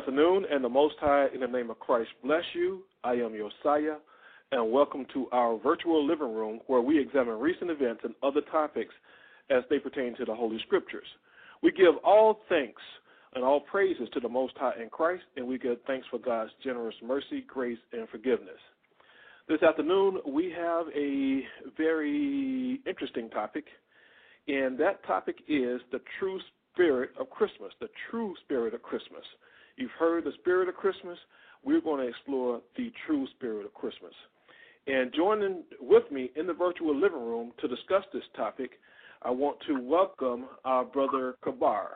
Afternoon, and the Most High, in the name of Christ, bless you. I am Josiah, and welcome to our virtual living room where we examine recent events and other topics as they pertain to the Holy Scriptures. We give all thanks and all praises to the Most High in Christ, and we give thanks for God's generous mercy, grace, and forgiveness. This afternoon, we have a very interesting topic, and that topic is the true spirit of Christmas, the true spirit of Christmas. You've heard the spirit of Christmas. We're going to explore the true spirit of Christmas. And joining with me in the virtual living room to discuss this topic, I want to welcome our brother Kabar.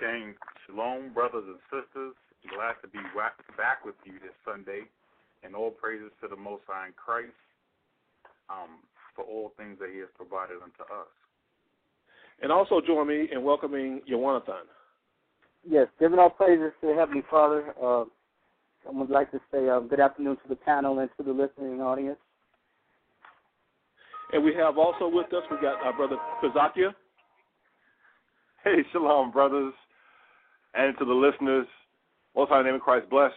King, shalom, brothers and sisters. Glad to be back with you this Sunday, and all praises to the Most High in Christ um, for all things that He has provided unto us. And also join me in welcoming Yawanathan. Yes, giving all praises to the Heavenly Father. Uh, I would like to say uh, good afternoon to the panel and to the listening audience. And we have also with us, we got our brother Kazakia. Hey, shalom, brothers, and to the listeners. Most High name of Christ bless.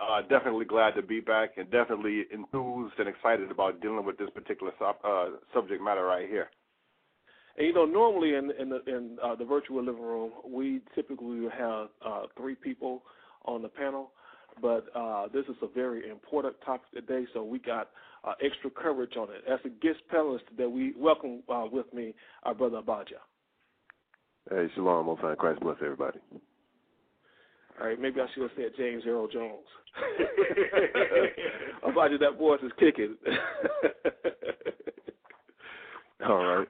Uh, definitely glad to be back, and definitely enthused and excited about dealing with this particular uh, subject matter right here. And you know, normally in in the in uh, the virtual living room, we typically have uh, three people on the panel, but uh, this is a very important topic today, so we got uh, extra coverage on it. As a guest panelist today, we welcome uh, with me our brother Abaja. Hey, shalom, Most High Christ bless everybody. All right, maybe I should have said James Earl Jones. Abaja, that voice is kicking. All right.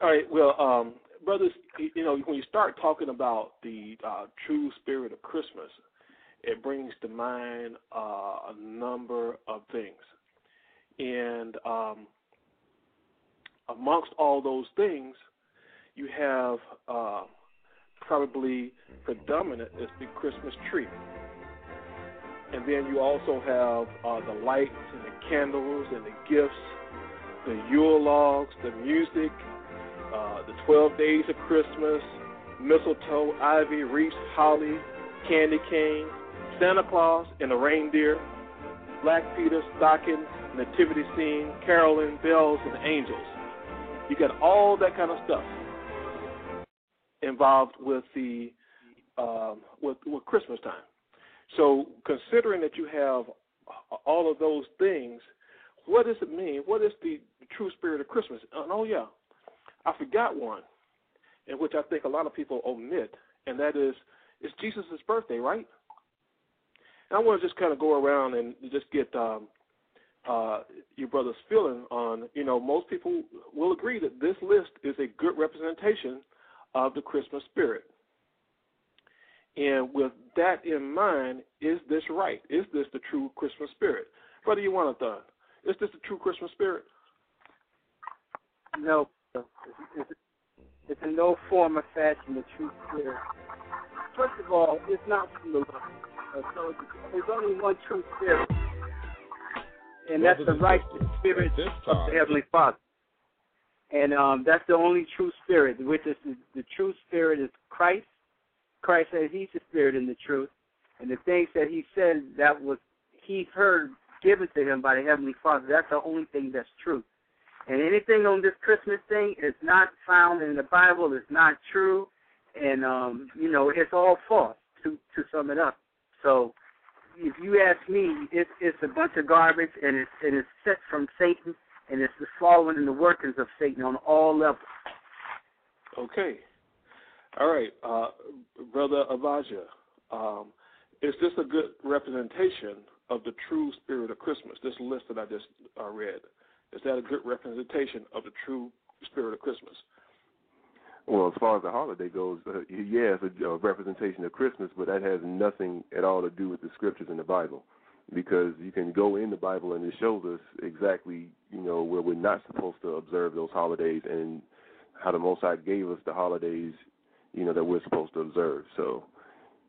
All right. Well, um, brothers, you know, when you start talking about the uh, true spirit of Christmas, it brings to mind uh, a number of things, and um, amongst all those things, you have uh, probably predominant is the Christmas tree. And then you also have uh, the lights and the candles and the gifts, the Yule logs, the music, uh, the 12 days of Christmas, mistletoe, ivy, wreaths, holly, candy cane, Santa Claus and the reindeer, Black Peter, stockings, nativity scene, caroling, bells, and angels. You got all that kind of stuff involved with the um, with, with Christmas time. So, considering that you have all of those things, what does it mean? What is the true spirit of Christmas? And oh yeah, I forgot one, in which I think a lot of people omit, and that is it's Jesus' birthday, right? And I want to just kind of go around and just get um, uh, your brother's feeling on. You know, most people will agree that this list is a good representation of the Christmas spirit. And with that in mind, is this right? Is this the true Christmas spirit? Brother, you want to Is this the true Christmas spirit? No, it's, it's in no form or fashion the truth spirit. First of all, it's not from the Lord. Uh, so there's only one true spirit, and that's the righteous spirit of the Heavenly Father. And um, that's the only true spirit, which is the, the true spirit is Christ. Christ says He's the spirit and the truth, and the things that He said that was He heard given to Him by the Heavenly Father. That's the only thing that's true. And anything on this Christmas thing is not found in the Bible. It's not true, and um, you know it's all false. To to sum it up, so if you ask me, it's it's a bunch of garbage, and it's and it's set from Satan, and it's the following and the workings of Satan on all levels. Okay, all right, uh, brother Avaja, um, is this a good representation of the true spirit of Christmas? This list that I just uh, read. Is that a good representation of the true spirit of Christmas? Well, as far as the holiday goes, uh, yeah, it's a, a representation of Christmas, but that has nothing at all to do with the scriptures in the Bible, because you can go in the Bible and it shows us exactly, you know, where we're not supposed to observe those holidays and how the Most High gave us the holidays, you know, that we're supposed to observe. So,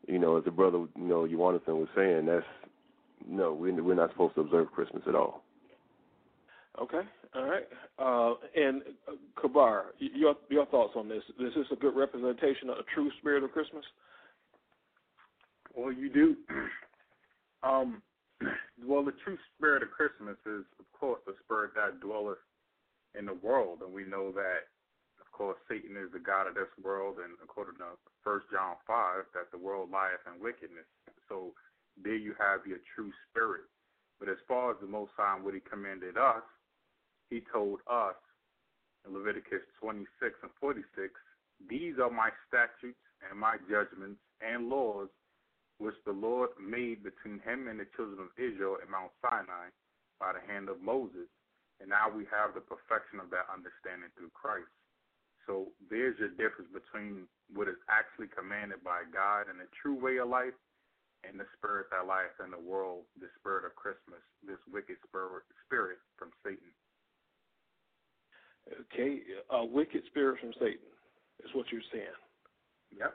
you know, as the brother, you know, Jonathan was saying, that's no, we're we're not supposed to observe Christmas at all. Okay, all right. Uh, and uh, Kabar, your your thoughts on this? Is this a good representation of a true spirit of Christmas? Well, you do. Um, well, the true spirit of Christmas is, of course, the spirit that dwelleth in the world, and we know that, of course, Satan is the god of this world, and according to First John five, that the world lieth in wickedness. So there you have your true spirit. But as far as the Most High what He commanded us, He told us in Leviticus 26 and 46, These are my statutes and my judgments and laws which the Lord made between him and the children of Israel at Mount Sinai by the hand of Moses. And now we have the perfection of that understanding through Christ. So there's your difference between what is actually commanded by God and the true way of life and the spirit that lies in the world, the spirit of Christmas, this wicked spirit, spirit from Satan. Okay, a wicked spirit from Satan is what you're saying. Yep.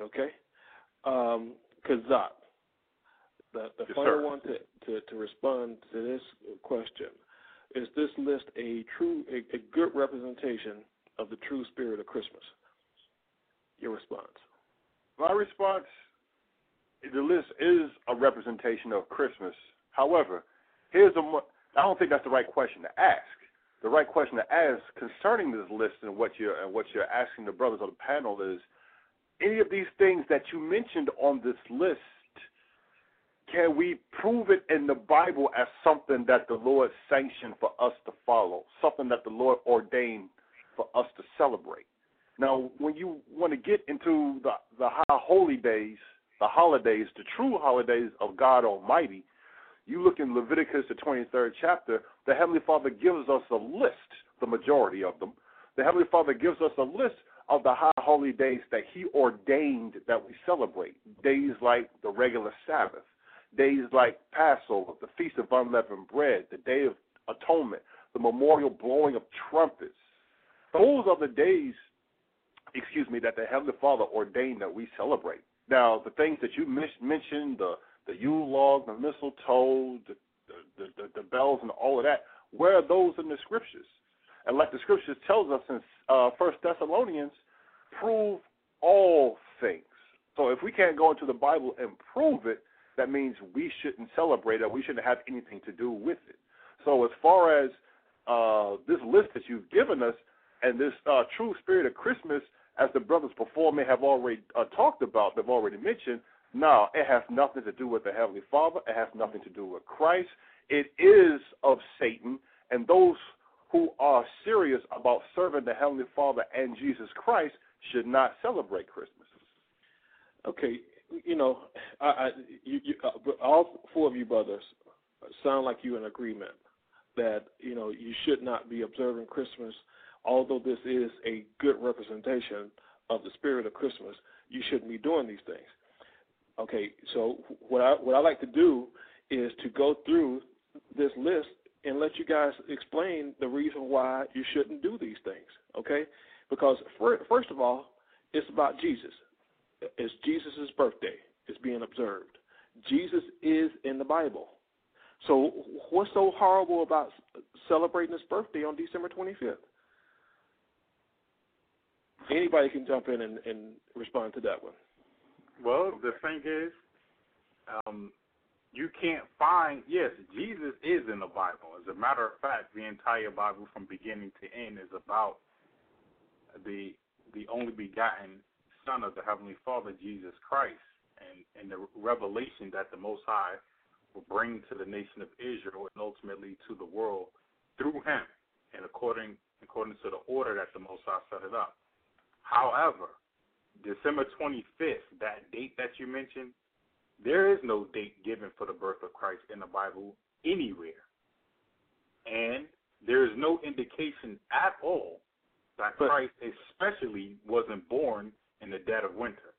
Okay. Um, Kazak, the, the yes, final sir. one to, to, to respond to this question. Is this list a true, a, a good representation of the true spirit of Christmas? Your response. My response the list is a representation of Christmas. However, here's a I don't think that's the right question to ask. The right question to ask concerning this list and what you're and what you're asking the brothers on the panel is any of these things that you mentioned on this list can we prove it in the Bible as something that the Lord sanctioned for us to follow, something that the Lord ordained for us to celebrate? Now, when you want to get into the the high holy days, the holidays, the true holidays of God Almighty, you look in Leviticus, the 23rd chapter, the Heavenly Father gives us a list, the majority of them. The Heavenly Father gives us a list of the high holy days that He ordained that we celebrate. Days like the regular Sabbath, days like Passover, the Feast of Unleavened Bread, the Day of Atonement, the memorial blowing of trumpets. Those are the days, excuse me, that the Heavenly Father ordained that we celebrate. Now, the things that you mentioned, the the Yule log, the mistletoe, the the, the the bells, and all of that, where are those in the scriptures? And like the scriptures tells us in uh, First Thessalonians, prove all things. So if we can't go into the Bible and prove it, that means we shouldn't celebrate it. We shouldn't have anything to do with it. So as far as uh, this list that you've given us and this uh, true spirit of Christmas, as the brothers before me have already uh, talked about, they've already mentioned, no, it has nothing to do with the Heavenly Father. It has nothing to do with Christ. It is of Satan, and those who are serious about serving the Heavenly Father and Jesus Christ should not celebrate Christmas. Okay, you know, I, I you, you, uh, all four of you brothers sound like you in agreement that you know you should not be observing Christmas, although this is a good representation of the spirit of Christmas. You shouldn't be doing these things. Okay, so what I what I like to do is to go through this list and let you guys explain the reason why you shouldn't do these things. Okay, because for, first of all, it's about Jesus. It's Jesus' birthday. It's being observed. Jesus is in the Bible. So what's so horrible about celebrating his birthday on December 25th? Anybody can jump in and, and respond to that one. Well, the thing is, um, you can't find. Yes, Jesus is in the Bible. As a matter of fact, the entire Bible from beginning to end is about the the only begotten Son of the Heavenly Father, Jesus Christ, and and the revelation that the Most High will bring to the nation of Israel and ultimately to the world through Him, and according according to the order that the Most High set it up. However, December 25th, that date that you mentioned, there is no date given for the birth of Christ in the Bible anywhere. And there is no indication at all that But- Christ especially wasn't born in the dead of winter.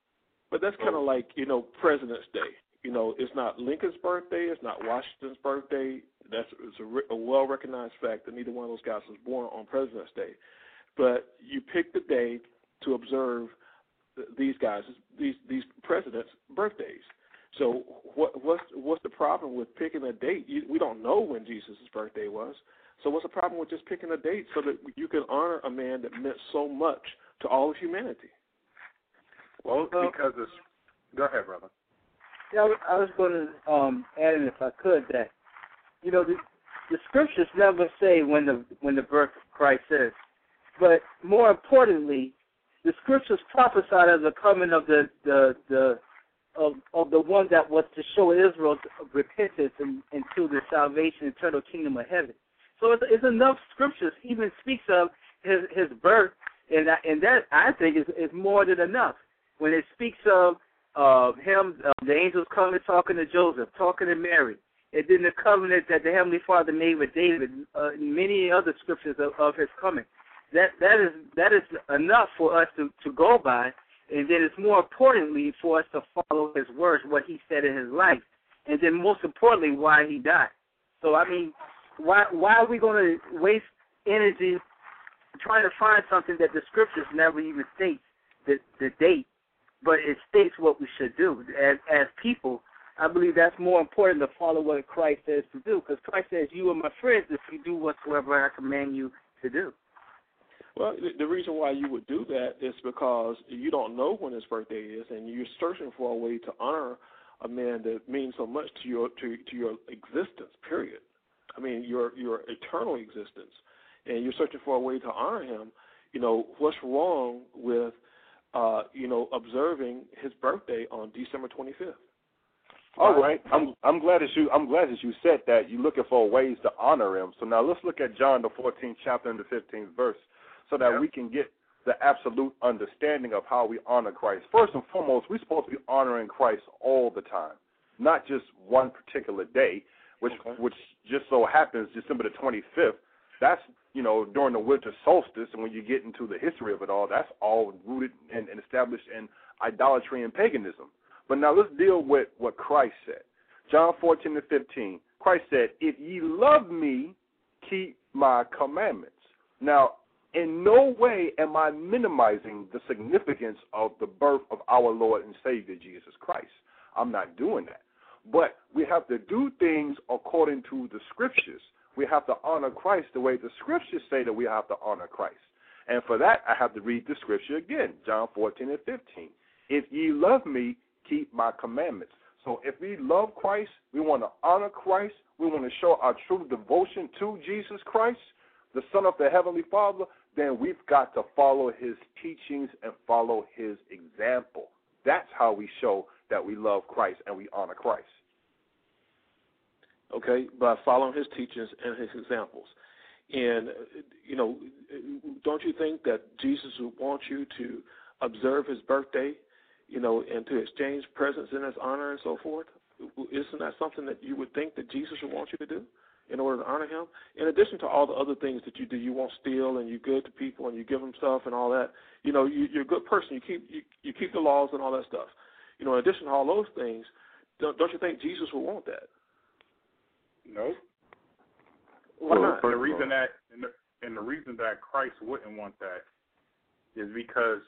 But that's kind of like you know President's Day. You know, it's not Lincoln's birthday. It's not Washington's birthday. That's it's a, a well recognized fact that neither one of those guys was born on President's Day. But you pick the day to observe these guys, these these presidents' birthdays. So what what's what's the problem with picking a date? You, we don't know when Jesus' birthday was. So what's the problem with just picking a date so that you can honor a man that meant so much to all of humanity? Well, Well- because it's. Go ahead, brother. Yeah, I was- I was going to um, add in, if I could, that you know the, the scriptures never say when the when the birth of Christ is, but more importantly, the scriptures prophesied of the coming of the the the of of the one that was to show Israel repentance and, into the salvation, eternal kingdom of heaven. So it's, it's enough scriptures even speaks of his his birth, and that, and that I think is is more than enough when it speaks of uh, him, uh, the angels coming talking to Joseph, talking to Mary, and then the covenant that the Heavenly Father made with David, uh, and many other scriptures of, of his coming. That that is that is enough for us to, to go by, and then it's more importantly for us to follow his words, what he said in his life, and then most importantly why he died. So I mean, why why are we going to waste energy trying to find something that the scriptures never even states the the date but it states what we should do as as people. I believe that's more important to follow what Christ says to do, because Christ says, "You are my friends if you do whatsoever I command you to do." Well, the- reason why you would do that is because you don't know when his birthday is, and you're searching for a way to honor a man that means so much to your to to your existence. Period. I mean, your your eternal existence, and you're searching for a way to honor him. You know, what's wrong with uh, you know observing his birthday on December 25th? All right. I'm I'm glad that you I'm glad that you said that. You're looking for ways to honor him. So now let's look at John the 14th chapter and the 15th verse, so that Yeah. we can get the absolute understanding of how we honor Christ. First and foremost, we're supposed to be honoring Christ all the time, not just one particular day, which Okay. which just so happens December the 25th. That's you know during the winter solstice, and when you get into the history of it all, that's all rooted and, and established in idolatry and paganism. But now let's deal with what Christ said. John 14 and 15. Christ said, If ye love me, keep my commandments. Now, in no way am I minimizing the significance of the birth of our Lord and Savior Jesus Christ. I'm not doing that. But we have to do things according to the scriptures. We have to honor Christ the way the scriptures say that we have to honor Christ. And for that, I have to read the scripture again, John 14 and 15. If ye love me, keep my commandments. So if we love Christ, we want to honor Christ, we want to show our true devotion to Jesus Christ, the Son of the Heavenly Father, then we've got to follow his teachings and follow his example. That's how we show that we love Christ and we honor Christ. okay, by following his teachings and his examples. And, you know, don't you think that Jesus would want you to observe his birthday, you know, and to exchange presents in his honor and so forth? Isn't that something that you would think that Jesus would want you to do in order to honor him? In addition to all the other things that you do, you won't steal and you're good to people and you give them stuff and all that. You know, you, you're a good person. You keep you, you keep the laws and all that stuff. You know, in addition to all those things, don't, don't you think Jesus would want that? No. Why Well, not? the reason that and the, and the reason that Christ wouldn't want that is because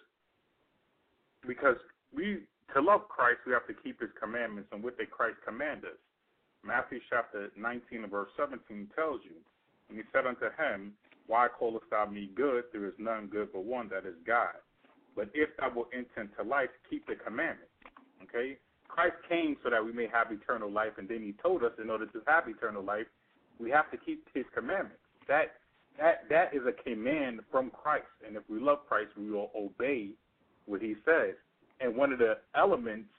because we to love Christ we have to keep His commandments and what did Christ command us. Matthew chapter 19 and verse 17 tells you, and He said unto him, Why callest thou me good? There is none good but one, that is God. But if thou wilt enter into life, keep the commandments. Okay. Christ came so that we may have eternal life, and then He told us in order to have eternal life, we have to keep His commandments. That that that is a command from Christ, and if we love Christ, we will obey what He says. And one of the elements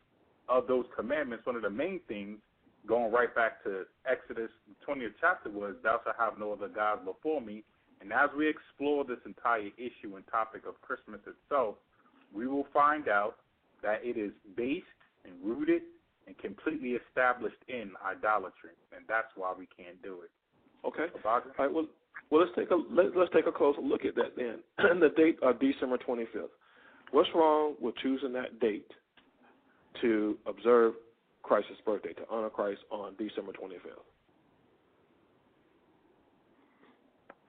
of those commandments, one of the main things, going right back to Exodus the 20th chapter, was "Thou shalt have no other gods before me." And as we explore this entire issue and topic of Christmas itself, we will find out that it is based and rooted and completely established in idolatry, and that's why we can't do it. Okay. All right. Well, Well, let's take a let, let's take a closer look at that then. the date of December 25th. What's wrong with choosing that date to observe Christ's birthday, to honor Christ on December 25th?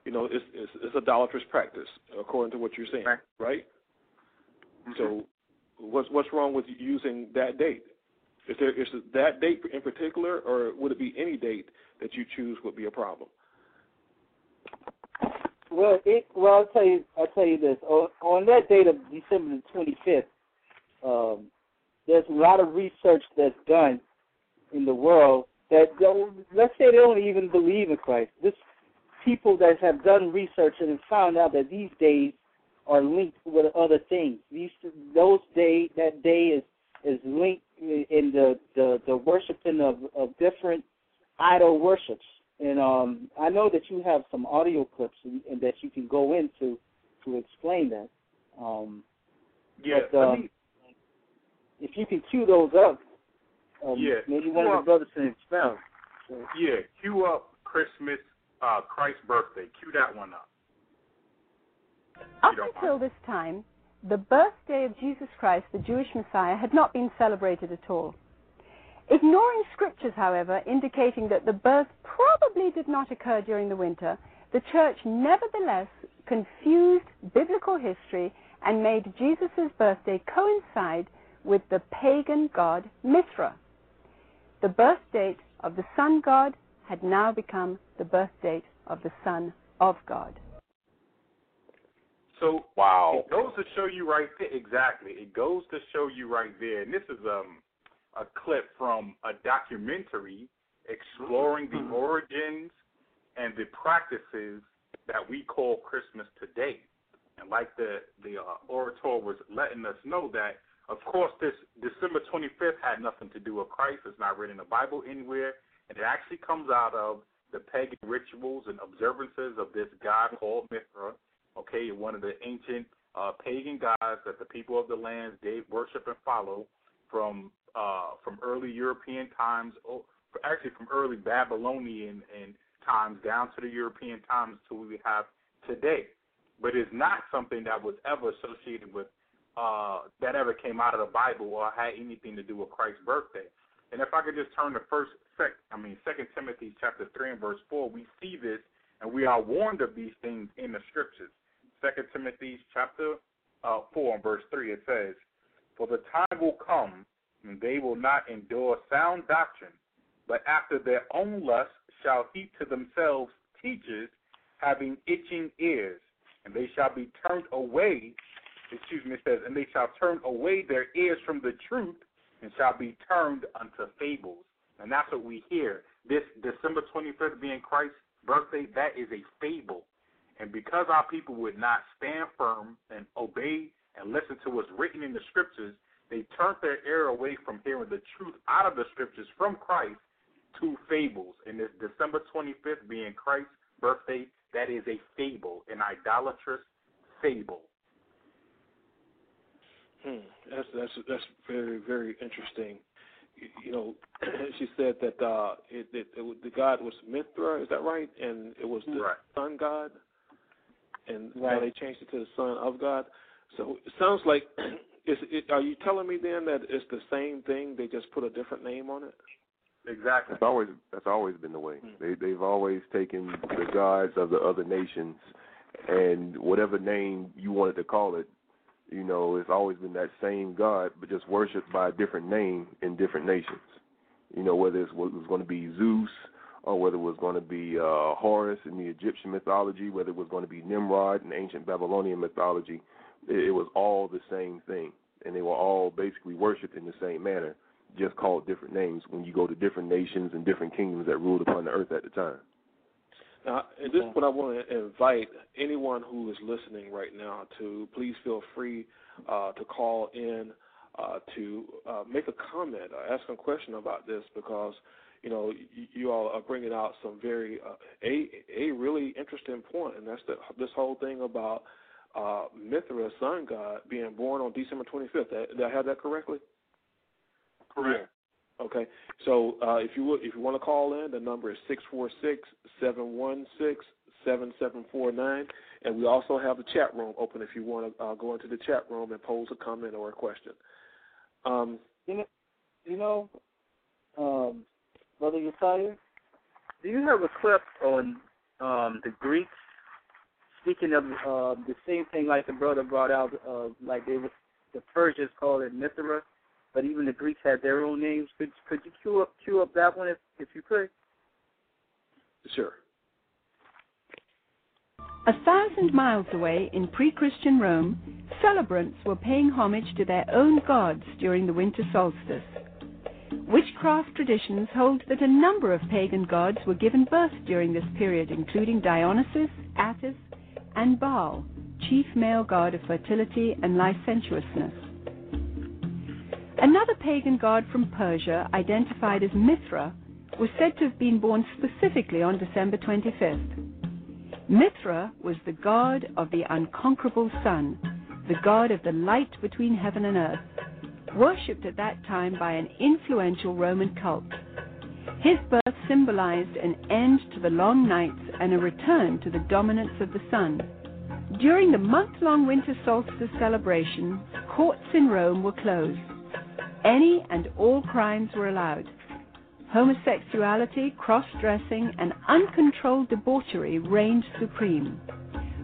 You know, it's it's, it's idolatrous practice according to what you're saying, Right. right? Mm-hmm. So, what's what's wrong with using that date? Is there is that date in particular, or would it be any date that you choose would be a problem? Well, it well I'll tell you I'll tell you this. On, on that date of December the twenty fifth, um, there's a lot of research that's done in the world that don't let's say they don't even believe in Christ. This people that have done research and have found out that these days are linked with other things. These those day that day is is linked in the the, the worshiping of, of different idol worships. And um, I know that you have some audio clips and, and that you can go into to explain that. Um, Yeah, but, let um, me, if you can cue those up, um, Yeah, maybe one well- of the brothers can expound. So, yeah, cue up Christmas, uh, Christ's birthday. Cue that one up. Up You don't until this time, the birthday of Jesus Christ, the Jewish Messiah, had not been celebrated at all. Ignoring scriptures, however, indicating that the birth probably did not occur during the winter, the church nevertheless confused biblical history and made Jesus' birthday coincide with the pagan god Mithra. The birth date of the sun god had now become the birth date of the Son of God. So Wow. it goes to show you right there. Exactly, it goes to show you right there. And this is um a clip from a documentary exploring the origins and the practices that we call Christmas today. And like the the uh, orator was letting us know that, of course, this December 25th had nothing to do with Christ. It's not written in the Bible anywhere, and it actually comes out of the pagan rituals and observances of this god called Mithra. Okay, one of the ancient uh, pagan gods that the people of the land they worship and follow from uh, from early European times, or actually from early Babylonian and times down to the European times to we have today. But it's not something that was ever associated with uh, that ever came out of the Bible or had anything to do with Christ's birthday. And if I could just turn to first, sec, I mean Second Timothy chapter three and verse four, we see this, and we are warned of these things in the scriptures. Second Timothy chapter uh, four and verse three, it says, "For the time will come, and they will not endure sound doctrine, but after their own lust shall heap to themselves teachers, having itching ears, and they shall be turned away." Excuse me, it says, "And they shall turn away their ears from the truth, and shall be turned unto fables." And that's what we hear. This December 25th being Christ's birthday, that is a fable. And because our people would not stand firm and obey and listen to what's written in the scriptures, they turned their ear away from hearing the truth out of the scriptures from Christ to fables. And this December 25th being Christ's birthday, that is a fable, an idolatrous fable. Hmm. That's that's that's very very interesting. You, you know, she said that uh, it, it, it the god was Mithra. Is that right? And it was the Right. sun god. And now they changed it to the son of God. So it sounds like. Is it, are you telling me then that it's the same thing? They just put a different name on it. Exactly. That's always that's always been the way. They they've always taken the gods of the other nations and whatever name you wanted to call it, you know, it's always been that same God, but just worshipped by a different name in different nations. You know, whether it was going to be Zeus or whether it was going to be uh, Horus in the Egyptian mythology, whether it was going to be Nimrod in ancient Babylonian mythology, it, it was all the same thing, and they were all basically worshipped in the same manner, just called different names when you go to different nations and different kingdoms that ruled upon the earth at the time. Now, and this is what I want to invite anyone who is listening right now to please feel free uh, to call in uh, to uh, make a comment or ask a question about this because you know you, you all are bringing out some very uh, a a really interesting point, and that's the, this whole thing about uh, Mithra, sun god, being born on December 25th. Did I have that correctly? Correct. Okay, so uh, if you if you want to call in, the number is six four six seven one six seven seven four nine, And we also have the chat room open if you want to uh, go into the chat room and pose a comment or a question. Um, you know, you know, um, Brother Yesiah, do you have a clip on um, the Greeks speaking of uh, the same thing like the brother brought out, uh, like they the Persians called it Mithra, but even the Greeks had their own names. Could could you cue up cue up that one if if you could? Sure. A thousand miles away in pre Christian Rome, celebrants were paying homage to their own gods during the winter solstice. Witchcraft traditions hold that a number of pagan gods were given birth during this period, including Dionysus, Attis, and Baal, chief male god of fertility and licentiousness. Another pagan god from Persia, identified as Mithra, was said to have been born specifically on December 25th. Mithra was the god of the unconquerable sun, the god of the light between heaven and earth, worshipped at that time by an influential Roman cult. His birth symbolized an end to the long nights and a return to the dominance of the sun. During the month long winter solstice celebration, courts in Rome were closed. Any and all crimes were allowed. Homosexuality, cross dressing, and uncontrolled debauchery reigned supreme.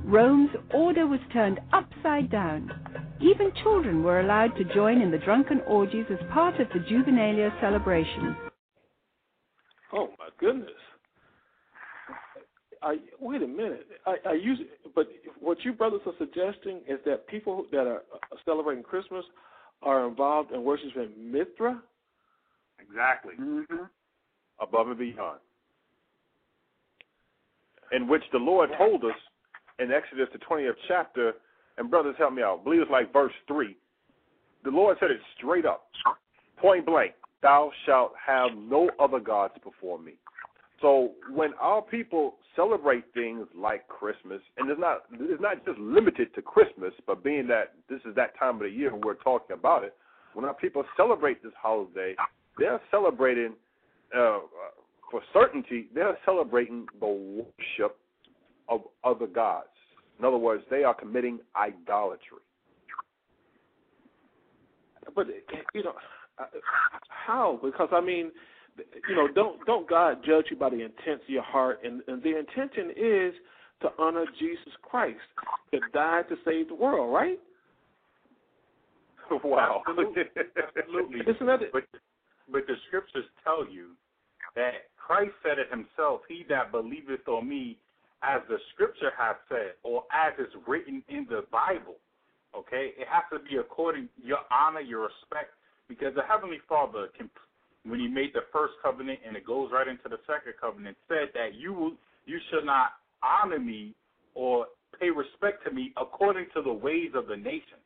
Rome's order was turned upside down. Even children were allowed to join in the drunken orgies as part of the Juvenalia celebration. Oh my goodness! I, wait a minute. I, I use, but what you brothers are suggesting is that people that are celebrating Christmas are involved in worshiping Mithra. Exactly. Mm-hmm. Above and beyond. In which the Lord told us in Exodus, the 20th chapter, and brothers, help me out. I believe it's like verse 3. The Lord said it straight up, point blank Thou shalt have no other gods before me. So when our people celebrate things like Christmas, and it's not it's not just limited to Christmas, but being that this is that time of the year we're talking about it, when our people celebrate this holiday, they're celebrating uh, for certainty. They're celebrating the worship of other gods. In other words, they are committing idolatry. But you know, how? Because I mean, you know, don't don't God judge you by the intents of your heart, and, and the intention is to honor Jesus Christ, that died to save the world, right? Wow, absolutely, absolutely. Isn't that it? But but the scriptures tell you that Christ said it himself. He that believeth on me as the scripture has said, or as is written in the Bible. Okay, it has to be according your honor, your respect, because the Heavenly Father, can, when He made the first covenant, and it goes right into the second covenant, said that you will, you should not honor me or pay respect to me according to the ways of the nations.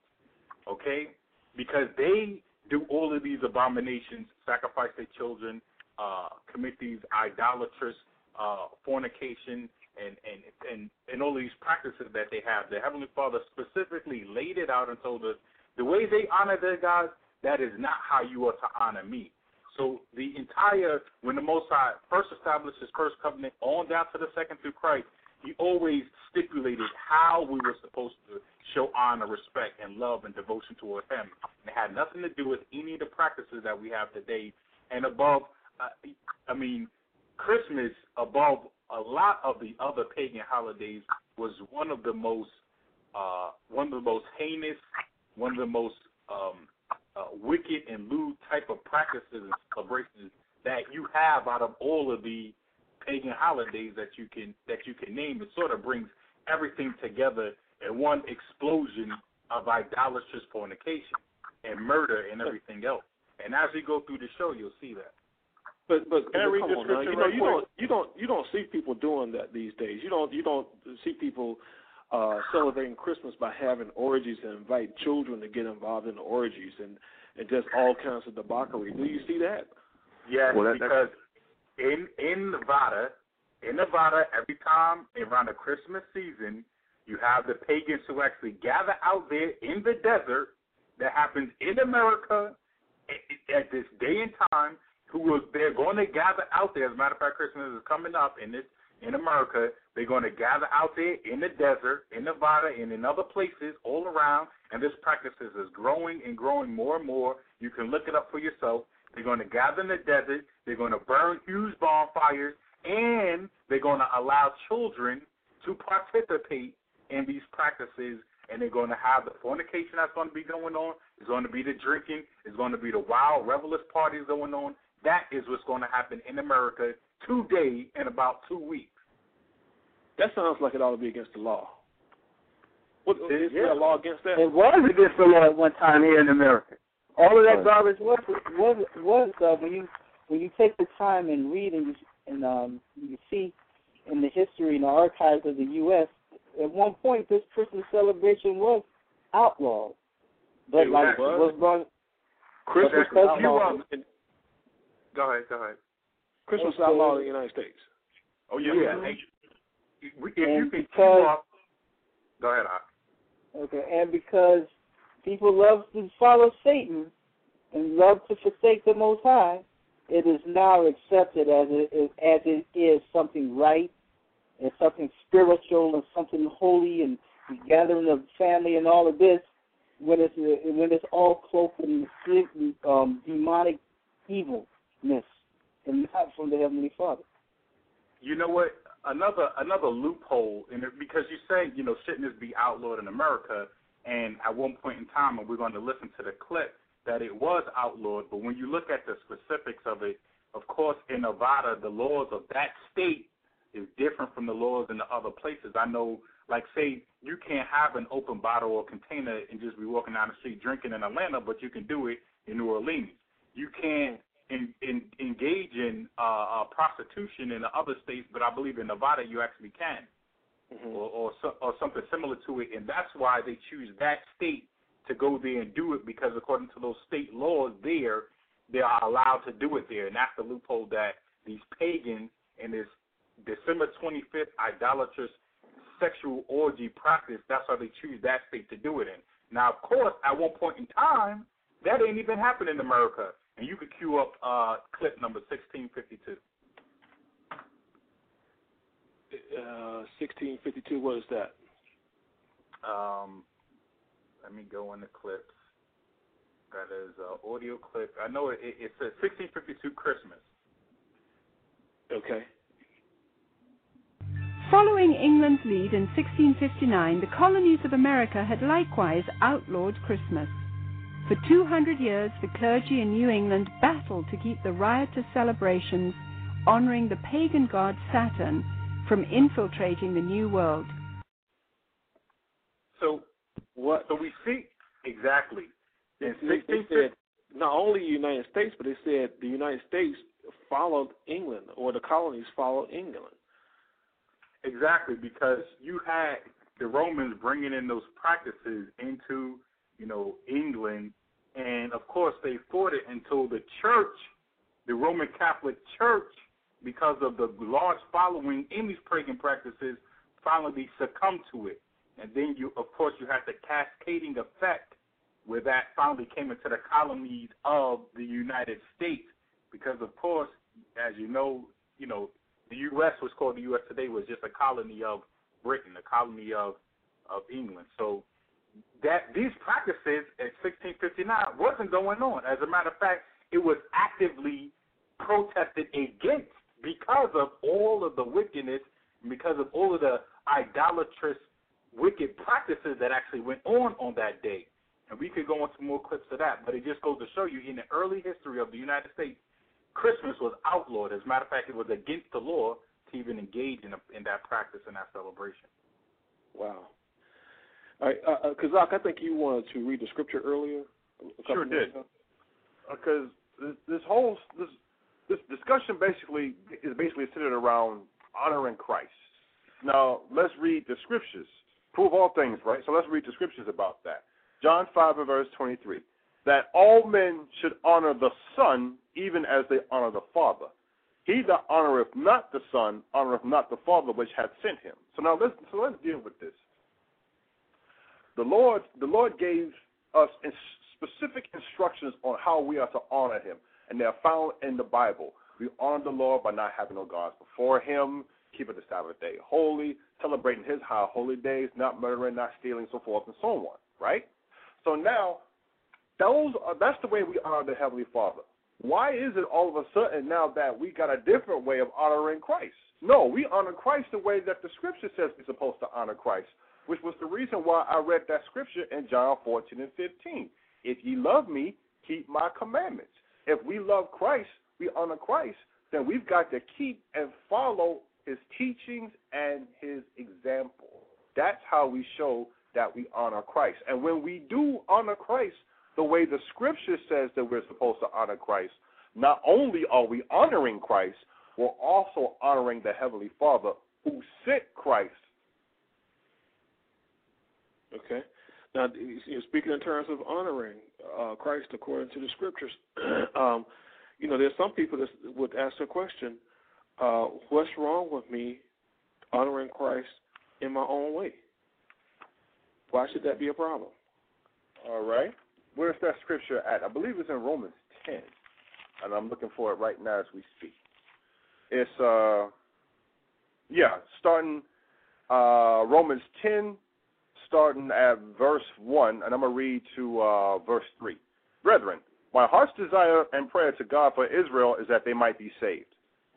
Okay, because they do all of these abominations, sacrifice their children, uh, commit these idolatrous uh, fornication, and and and and all these practices that they have. The Heavenly Father specifically laid it out and told us the way they honor their God, that is not how you are to honor me. So the entire when the Most High first established His first covenant, on down to the second through Christ, He always stipulated how we were supposed to show honor, respect, and love and devotion towards Him. And it had nothing to do with any of the practices that we have today. And above, uh, I mean, Christmas above a lot of the other pagan holidays was one of the most uh, one of the most heinous, one of the most um, uh, wicked and lewd type of practices and celebrations that you have out of all of the pagan holidays that you can that you can name. It sort of brings everything together in one explosion of idolatrous fornication and murder and everything else. And as we go through the show, you'll see that. But but, Can I but come on now. You know right you quick? don't you don't you don't see people doing that these days. You don't you don't see people uh celebrating Christmas by having orgies and invite children to get involved in the orgies and and just all kinds of debauchery. Do you see that? Yes, Well, that- because in in Nevada, in Nevada, every time around the Christmas season, you have the pagans who actually gather out there in the desert. That happens in America at- at this day and time. Who will, they're going to gather out there. As a matter of fact, Christmas is coming up in this in America. They're going to gather out there in the desert, in Nevada, and in other places all around. And this practice is growing and growing more and more. You can look it up for yourself. They're going to gather in the desert. They're going to burn huge bonfires, and they're going to allow children to participate in these practices. And they're going to have the fornication that's going to be going on. It's going to be the drinking. It's going to be the wild, revelous parties going on. That is what's going to happen in America today in about two weeks. That sounds like it ought to be against the law. What, is yeah. there a law against that? It was against the law at one time here in America. All of that Right. garbage was was was uh, when you when you take the time and read and you, and um you see in the history and the archives of the U.S. At one point, this Christmas celebration was outlawed, but It like was? was brought, Christmas was because you outlawed. in- Go ahead, go ahead. Christmas Okay. outlawed in the United States. Oh, yeah. Yeah. And If you can because- up, go ahead, Ak. Okay, and because people love to follow Satan and love to forsake the Most High, it is now accepted as it is, as it is something right and something spiritual and something holy and the gathering of family and all of this. When it's when it's all cloaked in um, demonic evilness and not from the Heavenly Father. You know what? Another another loophole, and it, because you say you know shouldn't this be outlawed in America? And at one point in time, and we're going to listen to the clip that it was outlawed. But when you look at the specifics of it, of course, in Nevada, the laws of that state is different from the laws in the other places. I know, like say, you can't have an open bottle or container and just be walking down the street drinking in Atlanta, but you can do it in New Orleans. You can't in, in, engage in uh, uh, prostitution in the other states, but I believe in Nevada you actually can, Mm-hmm. or or, so, or something similar to it, and that's why they choose that state to go there and do it because according to those state laws there, they are allowed to do it there, and that's the loophole that these pagans and this December 25th idolatrous sexual orgy practice. That's why they choose that state to do it in. Now, of course, at one point in time, that ain't even happened in America. And you could cue up uh, clip number 1652. Uh, 1652, what is that? Um, let me go in the clips. That is uh, audio clip. I know it, it, it says 1652 Christmas. Okay. Following England's lead in 1659, the colonies of America had likewise outlawed Christmas. For 200 years, the clergy in New England battled to keep the riotous celebrations honoring the pagan god Saturn from infiltrating the New World. So, What? so we see exactly. They, In they, they said not only the United States, but they said the United States followed England, or the colonies followed England. Exactly, because you had the Romans bringing in those practices into, you know, England, and of course they fought it until the church, the Roman Catholic Church, because of the large following in these pagan practices, finally succumbed to it. And then you, of course, you had the cascading effect where that finally came into the colonies of the United States, because of course, as you know, you know, the U.S. was called the U.S. today was just a colony of Britain, a colony of of England. So that these practices at 1659 wasn't going on. As a matter of fact, it was actively protested against because of all of the wickedness, because of all of the idolatrous, wicked practices that actually went on on that day. And we could go on into more clips of that, but it just goes to show you in the early history of the United States, Christmas was outlawed. As a matter of fact, it was against the law to even engage in, a, in that practice and that celebration. Wow. All right, uh, uh, Kazak, I think you wanted to read the scripture earlier. Sure did. because this, this whole this this discussion basically is basically centered around honoring Christ. Now let's read the scriptures. Prove all things, right? So let's read the scriptures about that. John five and verse twenty three. That all men should honor the Son even as they honor the Father. He that honoreth not the Son honoreth not the Father which hath sent him. So now let's so let's deal with this. The Lord the Lord gave us in specific instructions on how we are to honor him, and they are found in the Bible. We honor the Lord by not having no gods before him. keeping the Sabbath day holy, celebrating his high holy days, not murdering, not stealing, so forth and so on, right? So now, those are, that's the way we honor the Heavenly Father. Why is it all of a sudden now that we got a different way of honoring Christ? No, we honor Christ the way that the Scripture says we're supposed to honor Christ, which was the reason why I read that Scripture in John 14 and 15. If ye love me, keep my commandments. If we love Christ, we honor Christ, then we've got to keep and follow his teachings and his example. That's how we show that we honor Christ. And when we do honor Christ the way the scripture says that we're supposed to honor Christ, not only are we honoring Christ, we're also honoring the Heavenly Father who sent Christ. Okay. Now, you're speaking in terms of honoring uh, Christ according to the scriptures. um, you know, there's some people that would ask the question, uh, what's wrong with me honoring Christ in my own way? Why should that be a problem? All right. Where's that scripture at? I believe it's in Romans 10, and I'm looking for it right now as we speak. It's, uh, yeah, starting uh, Romans 10, starting at verse 1, and I'm going to read to uh, verse 3. Brethren, my heart's desire and prayer to God for Israel is that they might be saved.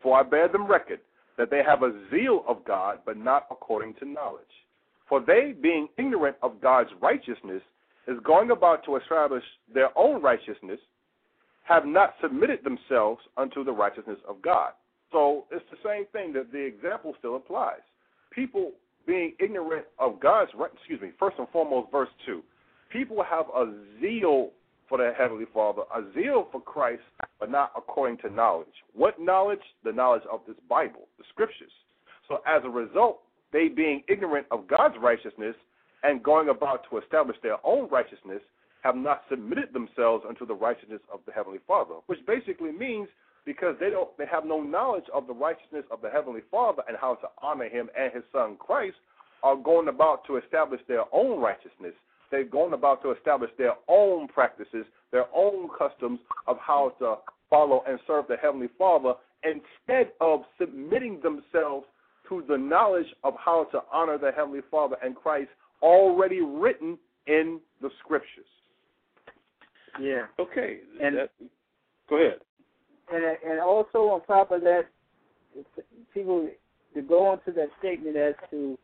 For I bear them record that they have a zeal of God, but not according to knowledge. For they, being ignorant of God's righteousness, is going about to establish their own righteousness, have not submitted themselves unto the righteousness of God. So it's the same thing that the example still applies. People being ignorant of God's excuse me, first and foremost, verse 2. People have a zeal for their Heavenly Father, a zeal for Christ, but not according to knowledge. What knowledge? The knowledge of this Bible, the Scriptures. So as a result, they being ignorant of God's righteousness and going about to establish their own righteousness, have not submitted themselves unto the righteousness of the Heavenly Father, which basically means because they don't they have no knowledge of the righteousness of the Heavenly Father and how to honor him and his son Christ, are going about to establish their own righteousness. They're going about to establish their own practices, their own customs of how to follow and serve the Heavenly Father instead of submitting themselves to the knowledge of how to honor the Heavenly Father and Christ already written in the scriptures. Yeah. Okay. And that, go ahead. And and also on top of that, people to go on to that statement as to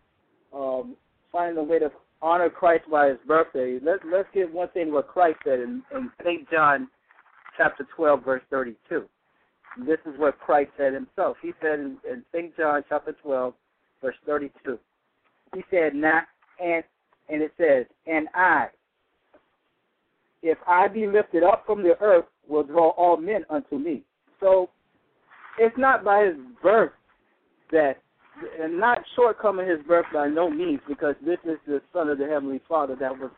um, finding a way to honor Christ by His birthday. Let's let's get one thing what Christ said in, in Saint John, chapter twelve, verse thirty-two. This is what Christ said Himself. He said in, in Saint John chapter twelve, verse thirty-two. He said, "Not and and it says, and I, if I be lifted up from the earth, will draw all men unto me. So it's not by his birth that, and not shortcoming his birth by no means, because this is the Son of the Heavenly Father that was,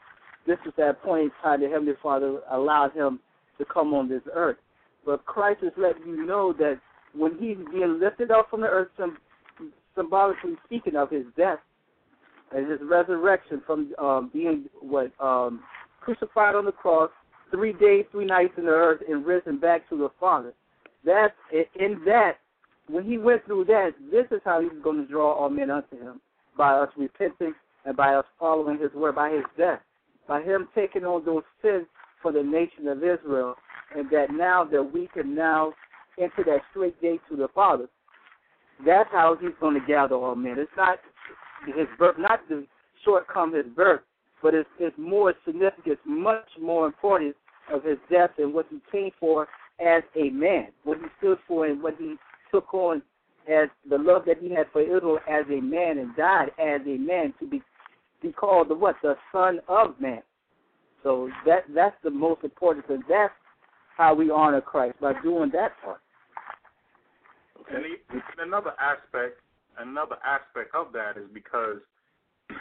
this is that point in time the Heavenly Father allowed him to come on this earth. But Christ is letting you know that when he's being lifted up from the earth, symbolically speaking of his death, and his resurrection from um, being what um, crucified on the cross, three days, three nights in the earth, and risen back to the Father. That in that, when he went through that, this is how he's going to draw all men unto him by us repenting and by us following his word, by his death, by him taking on those sins for the nation of Israel, and that now that we can now enter that straight gate to the Father. That's how he's going to gather all men. It's not his birth, not to shortcome his birth, but it's, it's more significant, much more important of his death and what he came for as a man, what he stood for and what he took on as the love that he had for Israel as a man and died as a man to be be called the what? The son of man. So that that's the most important thing. That's how we honor Christ by doing that part. Okay. And another aspect another aspect of that is because,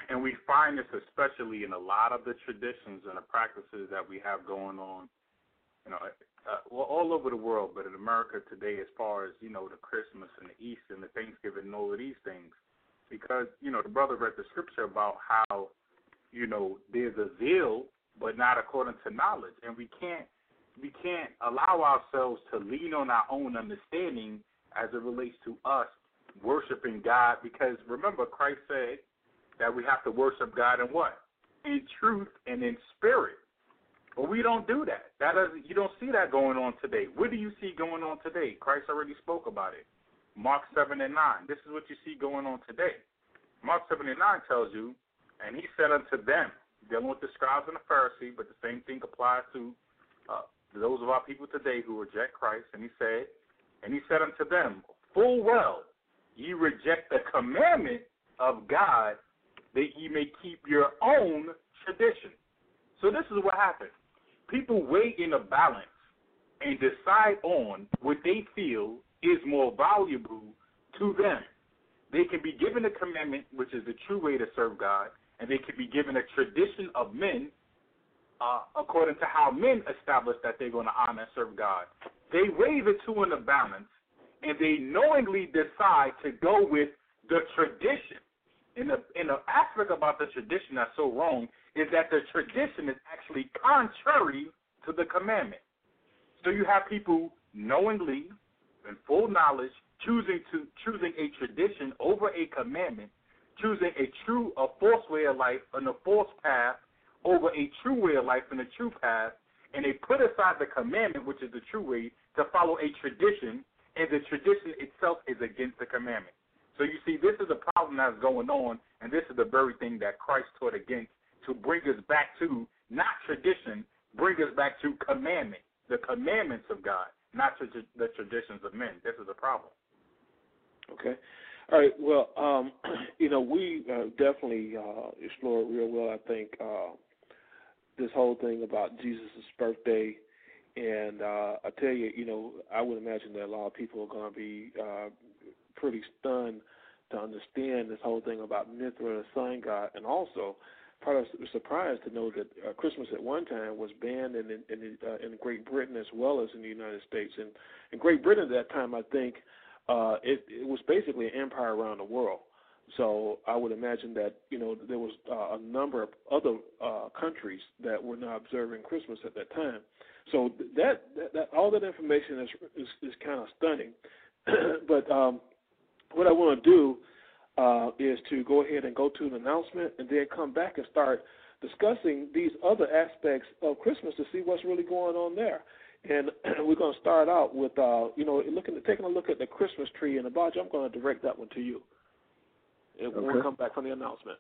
and we find this especially in a lot of the traditions and the practices that we have going on, you know, uh, well, all over the world, but in America today, as far as you know, the Christmas and the Easter and the Thanksgiving and all of these things, because you know, the brother read the scripture about how, you know, there's a zeal, but not according to knowledge, and we can't we can't allow ourselves to lean on our own understanding as it relates to us worshiping God because remember Christ said that we have to worship God in what? In truth and in spirit. But we don't do that. That doesn't you don't see that going on today. What do you see going on today? Christ already spoke about it. Mark seven and nine. This is what you see going on today. Mark seven and nine tells you, and he said unto them, dealing with the scribes and the Pharisees, but the same thing applies to uh, those of our people today who reject Christ. And he said, and he said unto them, full well, ye reject the commandment of God that ye may keep your own tradition. So this is what happens. People weigh in a balance and decide on what they feel is more valuable to them. They can be given a commandment, which is the true way to serve God, and they can be given a tradition of men uh, according to how men establish that they're going to honor and serve God. They weigh the two in a balance, and they knowingly decide to go with the tradition. In the in the aspect about the tradition that's so wrong is that the tradition is actually contrary to the commandment. So you have people knowingly, in full knowledge, choosing to choosing a tradition over a commandment, choosing a true a false way of life and a false path over a true way of life and a true path, and they put aside the commandment, which is the true way, to follow a tradition, and the tradition itself is against the commandment. So you see, this is a problem that's going on, and this is the very thing that Christ taught against to bring us back to not tradition, bring us back to commandment, the commandments of God, not to the traditions of men. This is a problem. Okay. All right. Well, um, you know, we uh, definitely uh, explored real well. I think uh, this whole thing about Jesus' birthday, and uh, I tell you, you know, I would imagine that a lot of people are going to be uh, pretty stunned to understand this whole thing about Mithra, the sun god, and also part of surprised to know that uh, Christmas at one time was banned in in, in, uh, in Great Britain as well as in the United States. And in Great Britain at that time, I think uh, it, it was basically an empire around the world. So I would imagine that you know there was uh, a number of other uh, countries that were not observing Christmas at that time. So that, that, that all that information is is, is kind of stunning. but um, what I want to do uh, is to go ahead and go to an announcement and then come back and start discussing these other aspects of Christmas to see what's really going on there. And we're going to start out with, uh, you know, looking at, taking a look at the Christmas tree. And Abaja, I'm going to direct that one to you. And okay. we'll come back from the announcement.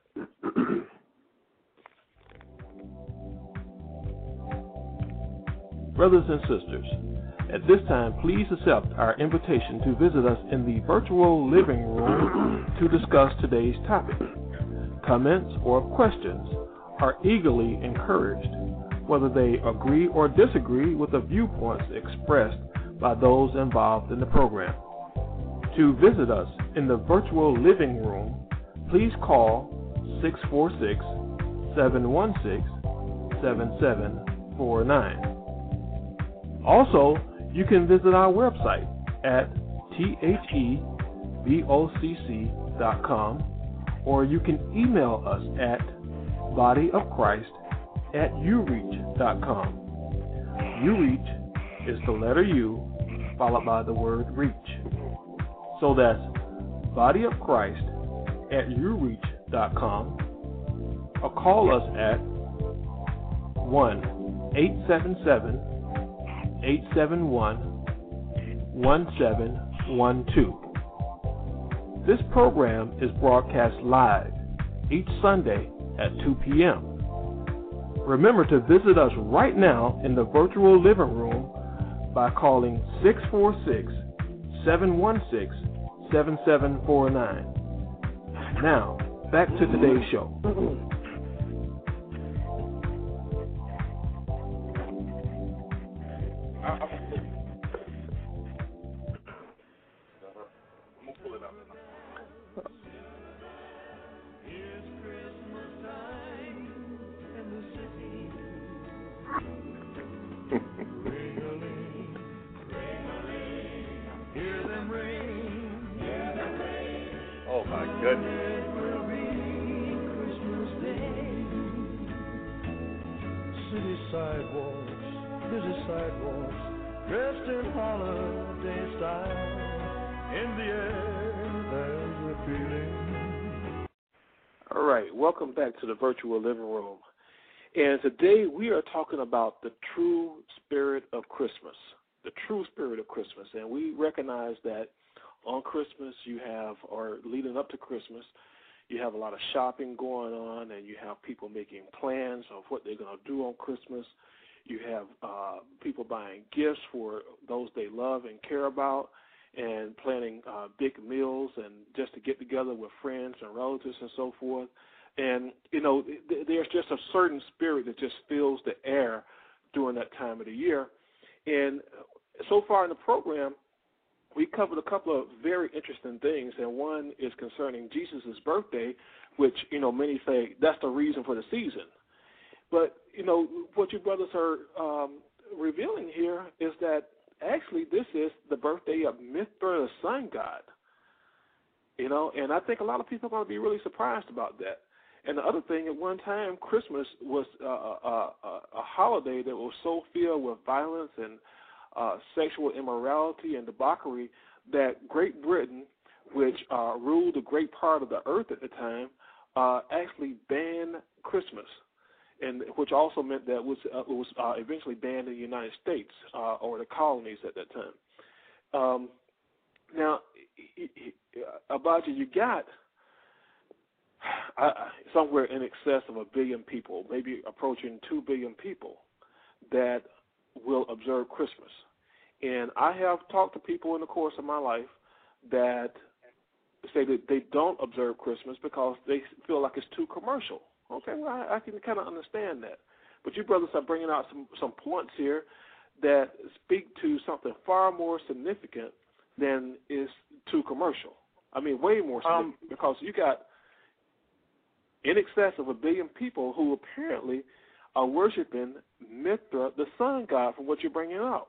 Brothers and sisters, at this time, please accept our invitation to visit us in the virtual living room to discuss today's topic. Comments or questions are eagerly encouraged whether they agree or disagree with the viewpoints expressed by those involved in the program. To visit us in the virtual living room, please call 646 716 7749. Also, you can visit our website at thebocc.com or you can email us at bodyofchrist at ureach.com. Ureach is the letter U followed by the word reach. So that's body of Christ at ureach.com or call us at 1 877 871 1712. This program is broadcast live each Sunday at 2 p.m. Remember to visit us right now in the virtual living room by calling 646 716 7749. Now, back to today's show. Dressed in holiday style. In the air feeling. All right, welcome back to the virtual living room. And today we are talking about the true spirit of Christmas. The true spirit of Christmas. And we recognize that on Christmas you have, or leading up to Christmas, you have a lot of shopping going on and you have people making plans of what they're going to do on Christmas. You have uh, people buying gifts for those they love and care about and planning uh, big meals and just to get together with friends and relatives and so forth. And, you know, th- there's just a certain spirit that just fills the air during that time of the year. And so far in the program, we covered a couple of very interesting things, and one is concerning Jesus' birthday, which, you know, many say that's the reason for the season. But, you know, what you brothers are um, revealing here is that actually this is the birthday of Mithra, the sun god. You know, and I think a lot of people are going to be really surprised about that. And the other thing, at one time, Christmas was uh, a, a, a holiday that was so filled with violence and uh, sexual immorality and debauchery that Great Britain, which uh, ruled a great part of the earth at the time, uh, actually banned Christmas and which also meant that it was uh, it was uh, eventually banned in the United States uh, or the colonies at that time. Um, now, Abaja, you got somewhere in excess of a billion people, maybe approaching two billion people, that will observe Christmas. And I have talked to people in the course of my life that say that they don't observe Christmas because they feel like it's too commercial Okay, well, I, I can kind of understand that. But you brothers are bringing out some some points here that speak to something far more significant than is too commercial. I mean, way more significant um, because you got in excess of a billion people who apparently are worshiping Mithra, the sun god, from what you're bringing out.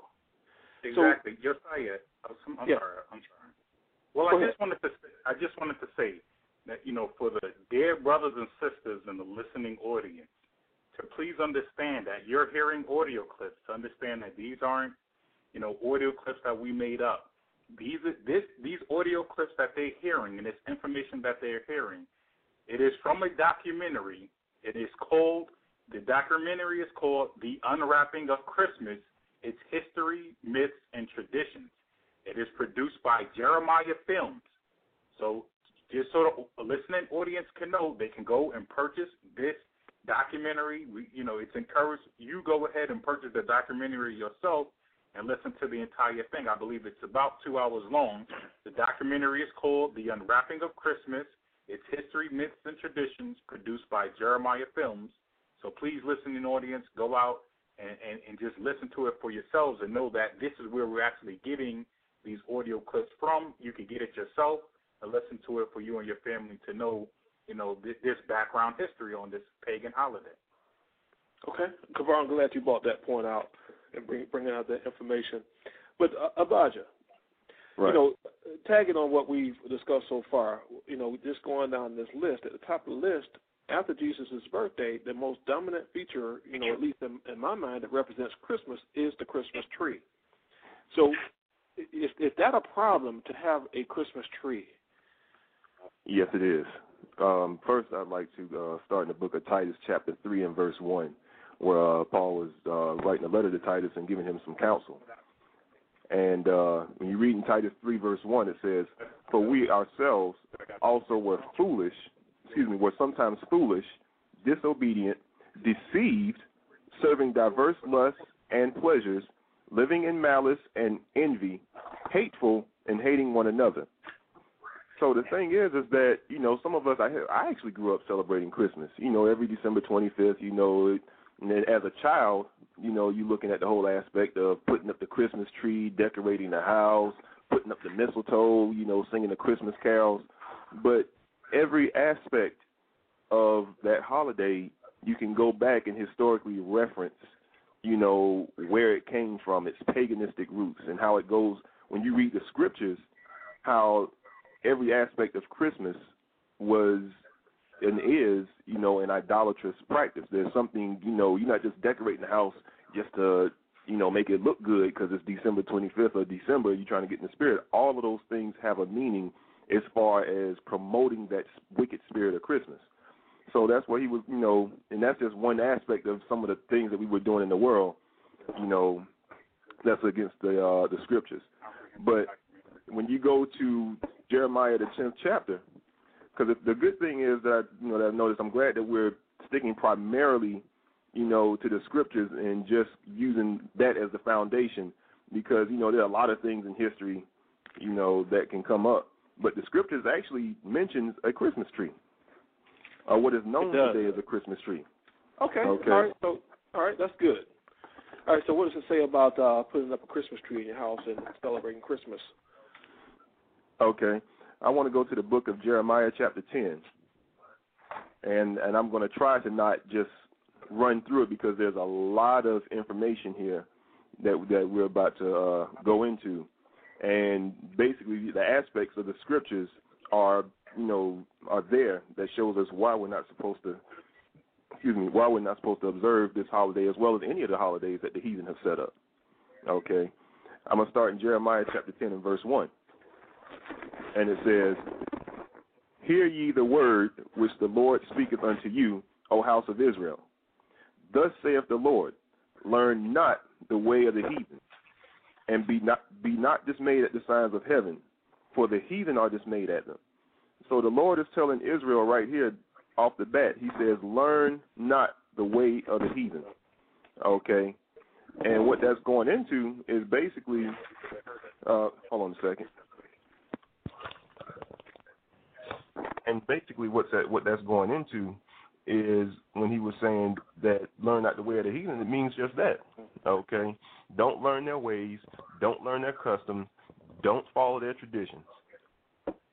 Exactly. So, Josiah, oh, I'm, I'm yeah. sorry. I'm sorry. Well, Go I just wanted to I just wanted to say that you know for the dear brothers and sisters in the listening audience to please understand that you're hearing audio clips to understand that these aren't you know audio clips that we made up these this these audio clips that they're hearing and this information that they're hearing it is from a documentary it is called the documentary is called the unwrapping of christmas its history myths and traditions it is produced by jeremiah films so just so the listening audience can know, they can go and purchase this documentary. We, you know, it's encouraged you go ahead and purchase the documentary yourself and listen to the entire thing. I believe it's about two hours long. The documentary is called The Unwrapping of Christmas. It's history, myths, and traditions, produced by Jeremiah Films. So please, listening audience, go out and, and, and just listen to it for yourselves and know that this is where we're actually getting these audio clips from. You can get it yourself and listen to it for you and your family to know, you know, this, this background history on this pagan holiday. Okay, Kavar, I'm glad you brought that point out and bring, bringing out that information. But uh, Abaja, right. you know, tagging on what we've discussed so far, you know, just going down this list, at the top of the list, after Jesus' birthday, the most dominant feature, you know, at least in, in my mind, that represents Christmas is the Christmas tree. So, is, is that a problem to have a Christmas tree? Yes, it is. Um, first, I'd like to uh, start in the book of Titus, chapter 3 and verse 1, where uh, Paul was uh, writing a letter to Titus and giving him some counsel. And uh, when you read in Titus 3, verse 1, it says, For we ourselves also were foolish, excuse me, were sometimes foolish, disobedient, deceived, serving diverse lusts and pleasures, living in malice and envy, hateful, and hating one another. So the thing is, is that you know some of us, I I actually grew up celebrating Christmas. You know, every December 25th. You know, and then as a child, you know, you're looking at the whole aspect of putting up the Christmas tree, decorating the house, putting up the mistletoe. You know, singing the Christmas carols. But every aspect of that holiday, you can go back and historically reference, you know, where it came from, its paganistic roots, and how it goes when you read the scriptures, how every aspect of Christmas was and is, you know, an idolatrous practice. There's something, you know, you're not just decorating the house just to, you know, make it look good because it's December 25th or December. You're trying to get in the spirit. All of those things have a meaning as far as promoting that wicked spirit of Christmas. So that's what he was, you know, and that's just one aspect of some of the things that we were doing in the world, you know, that's against the uh, the scriptures. But when you go to Jeremiah the tenth chapter, because the good thing is that you know that I've noticed, I'm glad that we're sticking primarily, you know, to the scriptures and just using that as the foundation, because you know there are a lot of things in history, you know, that can come up, but the scriptures actually mentions a Christmas tree, or what is known today as a Christmas tree. Okay. Okay. All right. So, all right, that's good. All right. So, what does it say about uh, putting up a Christmas tree in your house and celebrating Christmas? Okay. I want to go to the book of Jeremiah, chapter 10. And, and I'm going to try to not just run through it because there's a lot of information here that, that we're about to uh, go into. And basically, the aspects of the scriptures are, you know, are there that shows us why we're not supposed to, excuse me, why we're not supposed to observe this holiday as well as any of the holidays that the heathen have set up. Okay. I'm going to start in Jeremiah chapter 10 and verse 1 and it says, Hear ye the word which the Lord speaketh unto you, O house of Israel. Thus saith the Lord, Learn not the way of the heathen, and be not be not dismayed at the signs of heaven, for the heathen are dismayed at them. So the Lord is telling Israel right here off the bat, he says, Learn not the way of the heathen. Okay. And what that's going into is basically uh hold on a second. and basically what's that what that's going into is when he was saying that learn not way of the heathen, it means just that. Okay? Don't learn their ways, don't learn their customs, don't follow their traditions,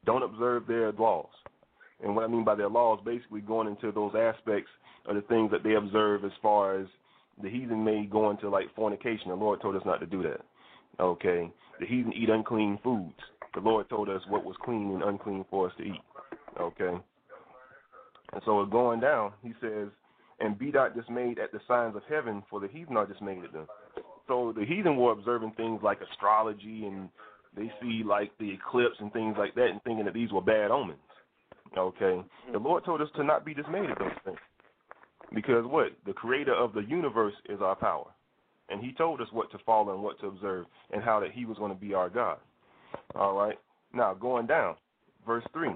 don't observe their laws. And what I mean by their laws, basically going into those aspects of the things that they observe as far as the heathen may go into like fornication. The Lord told us not to do that. Okay? The heathen eat unclean foods. The Lord told us what was clean and unclean for us to eat. Okay. And so going down, he says, and be not dismayed at the signs of heaven, for the heathen are dismayed at them. So the heathen were observing things like astrology and they see like the eclipse and things like that and thinking that these were bad omens. Okay. The mm-hmm. Lord told us to not be dismayed at those things. Because what? The creator of the universe is our power. And he told us what to follow and what to observe and how that he was going to be our God. All right. Now going down, verse three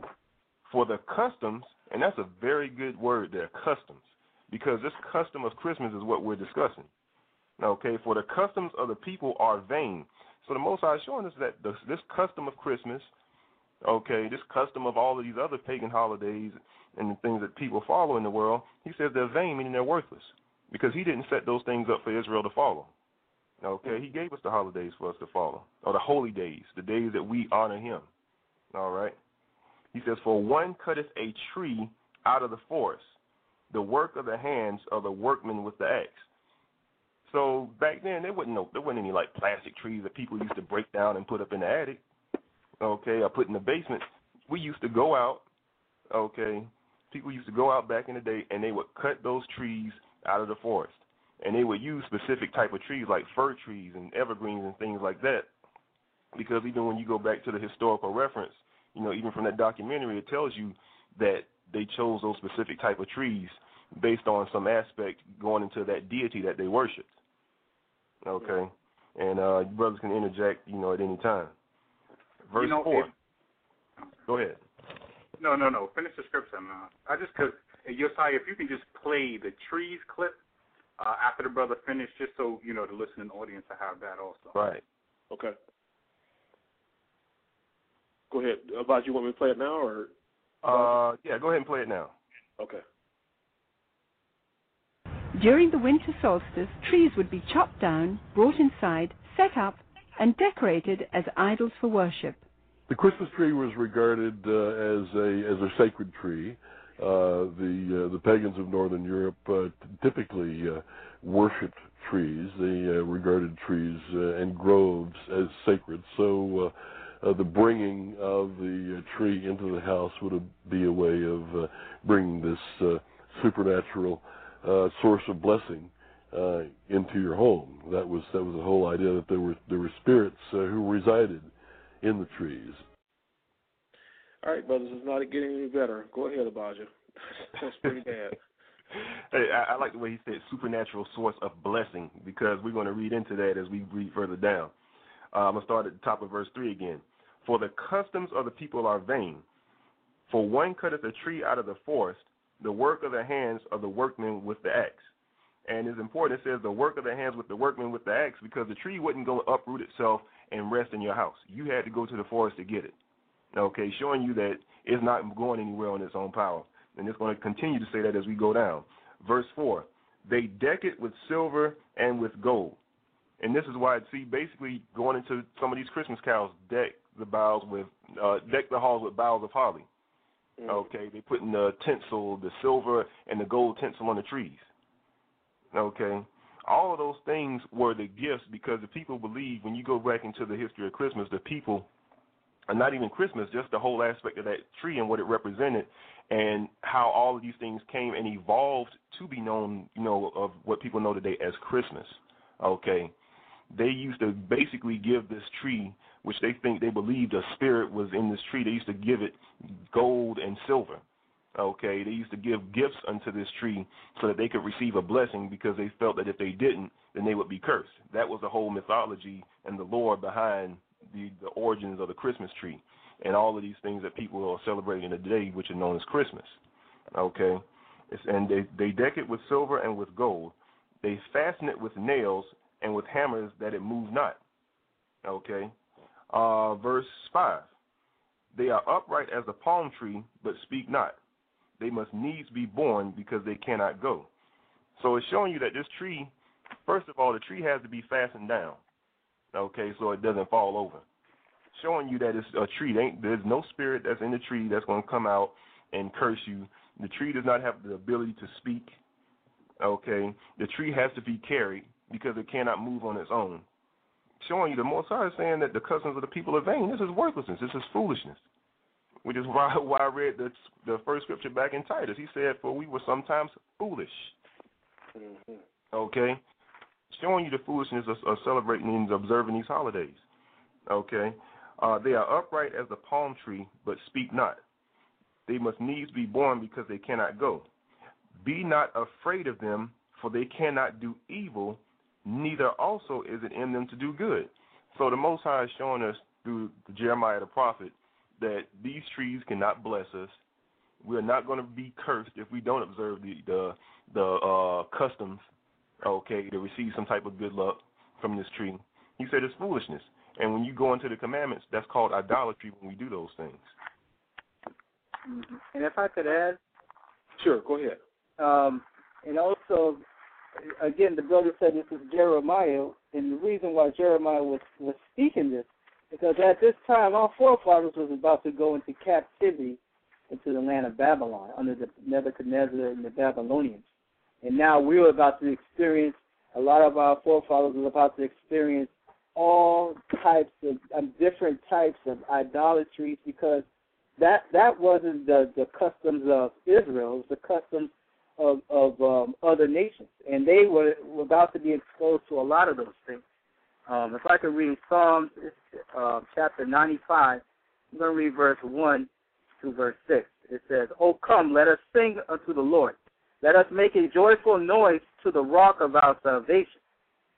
for the customs, and that's a very good word there, customs, because this custom of Christmas is what we're discussing. Okay, for the customs of the people are vain. So the Most High is showing us that this, custom of Christmas, okay, this custom of all of these other pagan holidays and the things that people follow in the world, he says they're vain, meaning they're worthless, because he didn't set those things up for Israel to follow. Okay, he gave us the holidays for us to follow, or the holy days, the days that we honor him. All right. He says, For one cutteth a tree out of the forest, the work of the hands of the workman with the axe. So back then there wasn't no there wasn't any like plastic trees that people used to break down and put up in the attic. Okay, or put in the basement. We used to go out, okay, people used to go out back in the day and they would cut those trees out of the forest. And they would use specific type of trees like fir trees and evergreens and things like that. Because even when you go back to the historical reference, you know, even from that documentary, it tells you that they chose those specific type of trees based on some aspect going into that deity that they worshipped. Okay, and uh, brothers can interject, you know, at any time. Verse you know, four. If, Go ahead. No, no, no. Finish the scripture. Man. I just cause Josiah, if you can just play the trees clip uh, after the brother finished, just so you know the listening audience to have that also. Right. Okay. Go ahead. About you want me to play it now or? Uh, yeah, go ahead and play it now. Okay. During the winter solstice, trees would be chopped down, brought inside, set up, and decorated as idols for worship. The Christmas tree was regarded uh, as a as a sacred tree. Uh, the uh, the pagans of Northern Europe uh, typically uh, worshipped trees. They uh, regarded trees uh, and groves as sacred. So uh, the bringing of the uh, tree into the house would be a way of uh, bringing this uh, supernatural uh, source of blessing uh, into your home. That was that was the whole idea that there were there were spirits uh, who resided in the trees. All right, brothers, it's not getting any better. Go ahead, Abijah. That's pretty bad. hey, I, I like the way he said supernatural source of blessing because we're going to read into that as we read further down. I'm going to start at the top of verse 3 again. For the customs of the people are vain. For one cutteth a tree out of the forest, the work of the hands of the workmen with the axe. And it's important, it says the work of the hands with the workmen with the axe because the tree wouldn't go uproot itself and rest in your house. You had to go to the forest to get it. Okay, showing you that it's not going anywhere on its own power. And it's going to continue to say that as we go down. Verse 4 They deck it with silver and with gold. And this is why, see, basically going into some of these Christmas carols, deck the boughs with, uh, deck the halls with boughs of holly. Mm. Okay, they putting the tinsel, the silver and the gold tinsel on the trees. Okay, all of those things were the gifts because the people believe when you go back into the history of Christmas, the people, and not even Christmas, just the whole aspect of that tree and what it represented, and how all of these things came and evolved to be known, you know, of what people know today as Christmas. Okay, they used to basically give this tree, which they think they believed a spirit was in this tree. They used to give it gold and silver. Okay, they used to give gifts unto this tree so that they could receive a blessing because they felt that if they didn't, then they would be cursed. That was the whole mythology and the lore behind the, the origins of the Christmas tree and all of these things that people are celebrating today, which are known as Christmas. Okay, it's, and they they deck it with silver and with gold. They fasten it with nails and with hammers that it move not. Okay, uh, verse five. They are upright as a palm tree, but speak not. They must needs be borne because they cannot go. So it's showing you that this tree, first of all, the tree has to be fastened down. Okay, so it doesn't fall over showing you that it's a tree. There's no spirit that's in the tree that's going to come out and curse you. The tree does not have the ability to speak. Okay, the tree has to be carried because it cannot move on its own. Showing you the Most High is saying that the customs of the people are vain. This is worthlessness. This is foolishness. Which is why why I read the the first scripture back in Titus. He said, "For we were sometimes foolish." Mm-hmm. Okay, showing you the foolishness of, of celebrating and observing these holidays. Okay, uh, they are upright as the palm tree, but speak not. They must needs be borne because they cannot go. Be not afraid of them, for they cannot do evil, neither also is it in them to do good. So the Most High is showing us through Jeremiah the prophet that these trees cannot bless us. We are not going to be cursed if we don't observe the the, the uh, customs, okay, to receive some type of good luck from this tree. He said it's foolishness. And when you go into the commandments, that's called idolatry when we do those things. And if I could add, sure, go ahead. Um, and also, again, the brother said this is Jeremiah, and the reason why Jeremiah was was speaking this because at this time our forefathers was about to go into captivity into the land of Babylon under the Nebuchadnezzar and the Babylonians, and now we were about to experience. A lot of our forefathers were about to experience all types of um, different types of idolatries because that that wasn't the the customs of Israel, it was the customs of of um, other nations, and they were, were about to be exposed to a lot of those things. Um, if I could read Psalms uh, chapter 95, I'm going to read verse 1 to verse 6. It says, "O come, let us sing unto the Lord. Let us make a joyful noise to the rock of our salvation.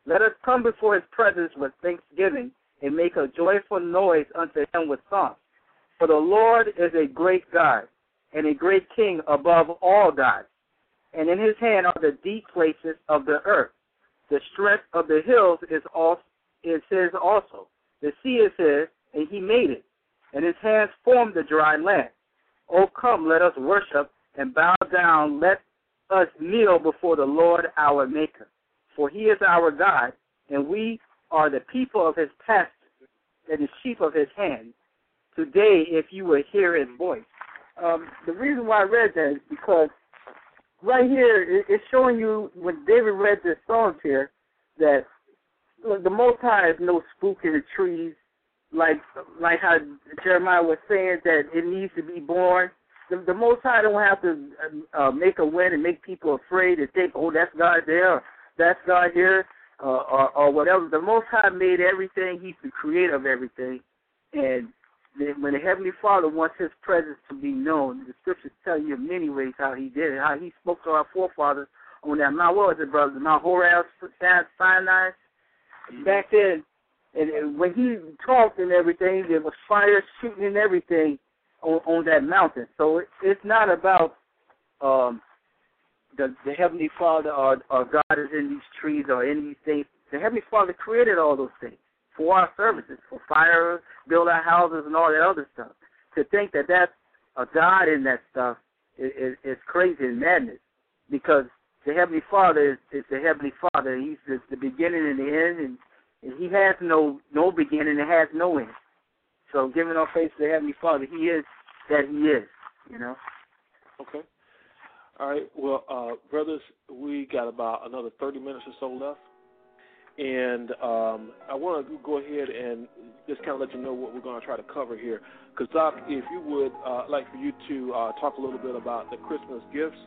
Let us come before his presence with thanksgiving and make a joyful noise unto him with songs. For the Lord is a great God and a great King above all gods. And in his hand are the deep places of the earth. The strength of the hills is, also, is his also. The sea is his, and he made it. And his hands formed the dry land. O come, let us worship and bow down. Let us kneel before the Lord our Maker for he is our God, and we are the people of his pasture and the sheep of his hand. Today, if you will hear his voice. Um, the reason why I read that is because right here it's showing you when David read this Psalms here that the Most High is no spook in the trees, like like how Jeremiah was saying that it needs to be borne. The, the Most High don't have to uh, make a wind and make people afraid to think, oh, that's God there that's God here, uh, or, or whatever. The Most High made everything. He's the creator of everything, and when the Heavenly Father wants His presence to be known, the Scriptures tell you in many ways how He did it, how He spoke to our forefathers on that Mount. What was it, brother? Mount Horeb, Sinai. Back then, and, and when He talked and everything, there was fire shooting and everything on, on that mountain. So it, it's not about um, the the Heavenly Father or, or God is in these trees or in these things. The Heavenly Father created all those things for our services, for fire, build our houses, and all that other stuff. To think that that's a God in that stuff is, is, is crazy and madness, because the Heavenly Father is, is the Heavenly Father. He's the, the beginning and the end, and, and He has no no beginning and has no end. So, giving our faith to the Heavenly Father, He is that He is. You know. Okay. All right. Well, uh, brothers, we got about another 30 minutes or so left. And um, I want to go ahead and just kind of let you know what we're going to try to cover here. Because, Doc, if you would, uh, like for you to uh, talk a little bit about the Christmas gifts.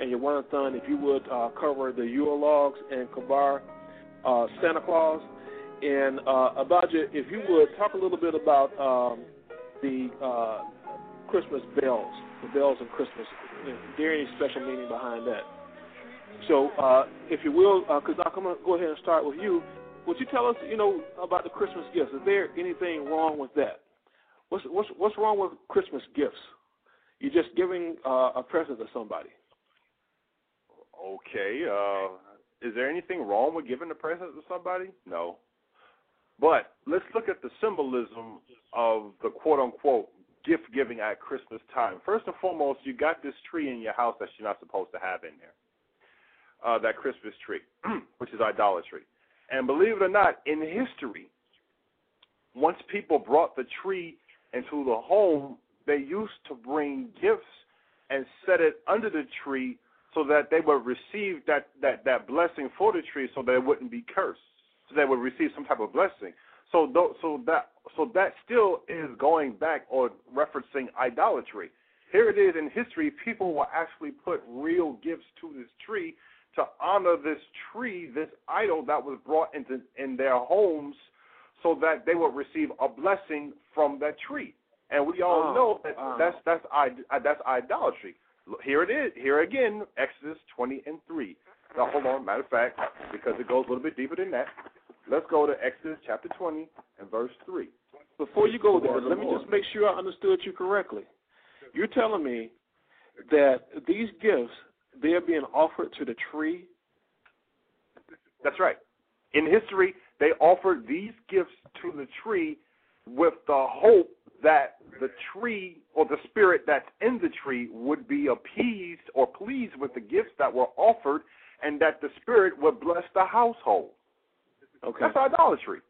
And your son, if you would uh, cover the Yule logs and Kabar uh, Santa Claus. And uh, Abadja, if you would talk a little bit about um, the uh, Christmas bells, the bells of Christmas. Is there any special meaning behind that? So, uh, if you will, because uh, I'm going to go ahead and start with you. Would you tell us, you know, about the Christmas gifts? Is there anything wrong with that? What's what's what's wrong with Christmas gifts? You're just giving uh, a present to somebody. Okay. Uh, is there anything wrong with giving a present to somebody? No. But let's look at the symbolism of the quote unquote gift giving at Christmas time. First and foremost, you got this tree in your house that you're not supposed to have in there uh, that Christmas tree, which is idolatry. And believe it or not, in history, once people brought the tree into the home, they used to bring gifts and set it under the tree so that they would receive that, that, that blessing for the tree so that it wouldn't be cursed. So they would receive some type of blessing. So, th- so that so that still is going back or referencing idolatry. Here it is in history. People will actually put real gifts to this tree to honor this tree, this idol that was brought into in their homes, so that they would receive a blessing from that tree. And we all oh, know that wow. that's that's uh, that's idolatry. Here it is. Here again, Exodus 20 and 3. Now, hold on. Matter of fact, because it goes a little bit deeper than that, let's go to Exodus chapter 20 and verse 3. Before you go there, let me just make sure I understood you correctly. You're telling me that these gifts they're being offered to the tree. That's right. In history, they offered these gifts to the tree with the hope that the tree or the spirit that's in the tree would be appeased or pleased with the gifts that were offered and that the spirit would bless the household. Okay. That's idolatry.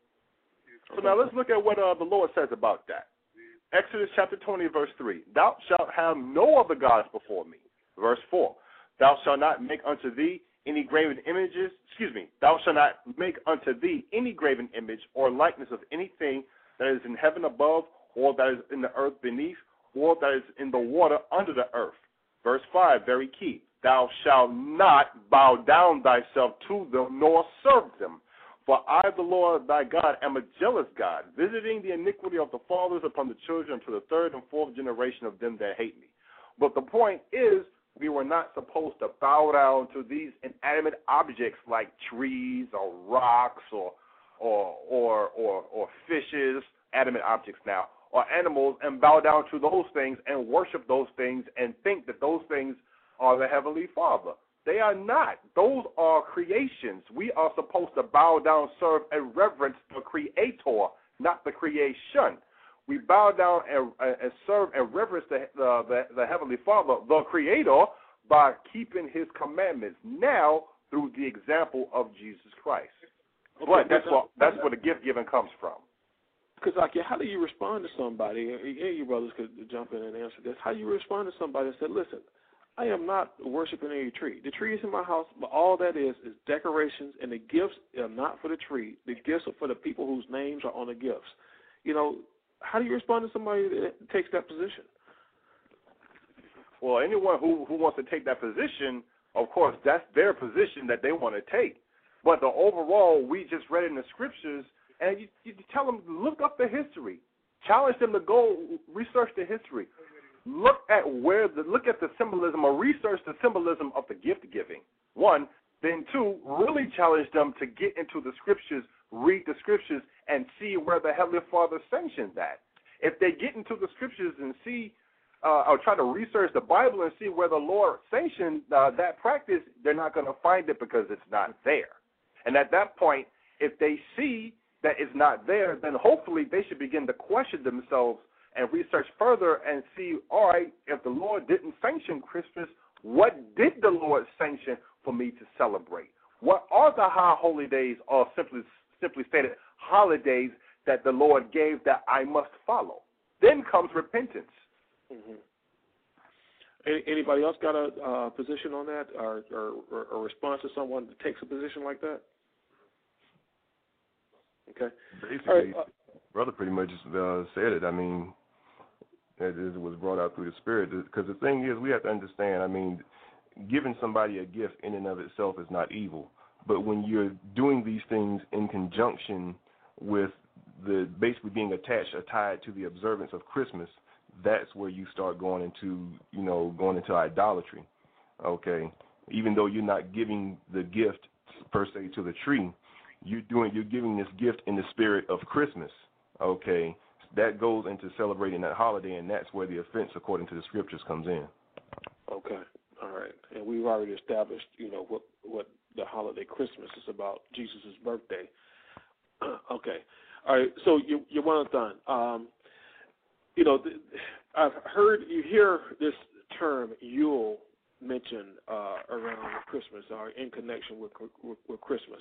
So now let's look at what uh, the Lord says about that. Exodus chapter 20, verse 3. Thou shalt have no other gods before me. Verse 4. Thou shalt not make unto thee any graven images. Excuse me. Thou shalt not make unto thee any graven image or likeness of anything that is in heaven above, or that is in the earth beneath, or that is in the water under the earth. Verse 5, very key. Thou shalt not bow down thyself to them, nor serve them. For I, the Lord thy God, am a jealous God, visiting the iniquity of the fathers upon the children to the third and fourth generation of them that hate me. But the point is, we were not supposed to bow down to these inanimate objects like trees or rocks or or or or, or fishes, animate objects now, or animals, and bow down to those things and worship those things and think that those things are the heavenly Father. They are not. Those are creations. We are supposed to bow down, serve, and reverence the Creator, not the creation we bow down and, and serve and reverence the, the, the, the Heavenly Father, the Creator, by keeping His commandments now through the example of Jesus Christ. Okay, but that's what that's where the gift giving comes from. Because like, how do you respond to somebody? Any of you brothers could jump in and answer this. How do you respond to somebody that said, "Listen, I am not worshiping any tree. The tree is in my house, but all that is is decorations, and the gifts are not for the tree. The gifts are for the people whose names are on the gifts." You know, how do you respond to somebody that takes that position? Well, anyone who who wants to take that position, of course, that's their position that they want to take. But the overall, we just read in the scriptures, and you, you tell them look up the history. Challenge them to go research the history. Look at where the look at the symbolism or research the symbolism of the gift giving. One, then two, really challenge them to get into the scriptures, read the scriptures, and see where the Heavenly Father sanctioned that. If they get into the scriptures and see uh, or try to research the Bible and see where the Lord sanctioned uh, that practice, they're not going to find it because it's not there. And at that point, if they see that it's not there, then hopefully they should begin to question themselves and research further and see, all right, if the Lord didn't sanction Christmas, what did the Lord sanction for me to celebrate? What are the high holy days, or simply simply stated, holidays that the Lord gave that I must follow? Then comes repentance. Mm-hmm. Anybody else got a uh, position on that, or, or, or a response to someone that takes a position like that? Okay. Basically, right, uh, brother pretty much uh, said it. I mean, it, it was brought out through the Spirit. Because the thing is, we have to understand. I mean, giving somebody a gift in and of itself is not evil. But when you're doing these things in conjunction with the basically being attached or tied to the observance of Christmas, that's where you start going into, you know, going into idolatry. Okay. Even though you're not giving the gift per se to the tree, you're doing you're giving this gift in the spirit of Christmas. Okay. That goes into celebrating that holiday and that's where the offense according to the scriptures comes in. Okay. All right. And we've already established, you know, what what the holiday Christmas is about, Jesus' birthday. okay. All right. So you you want done. Um, you know, I've heard you hear this term Yule mentioned uh, around Christmas or in connection with, with, with Christmas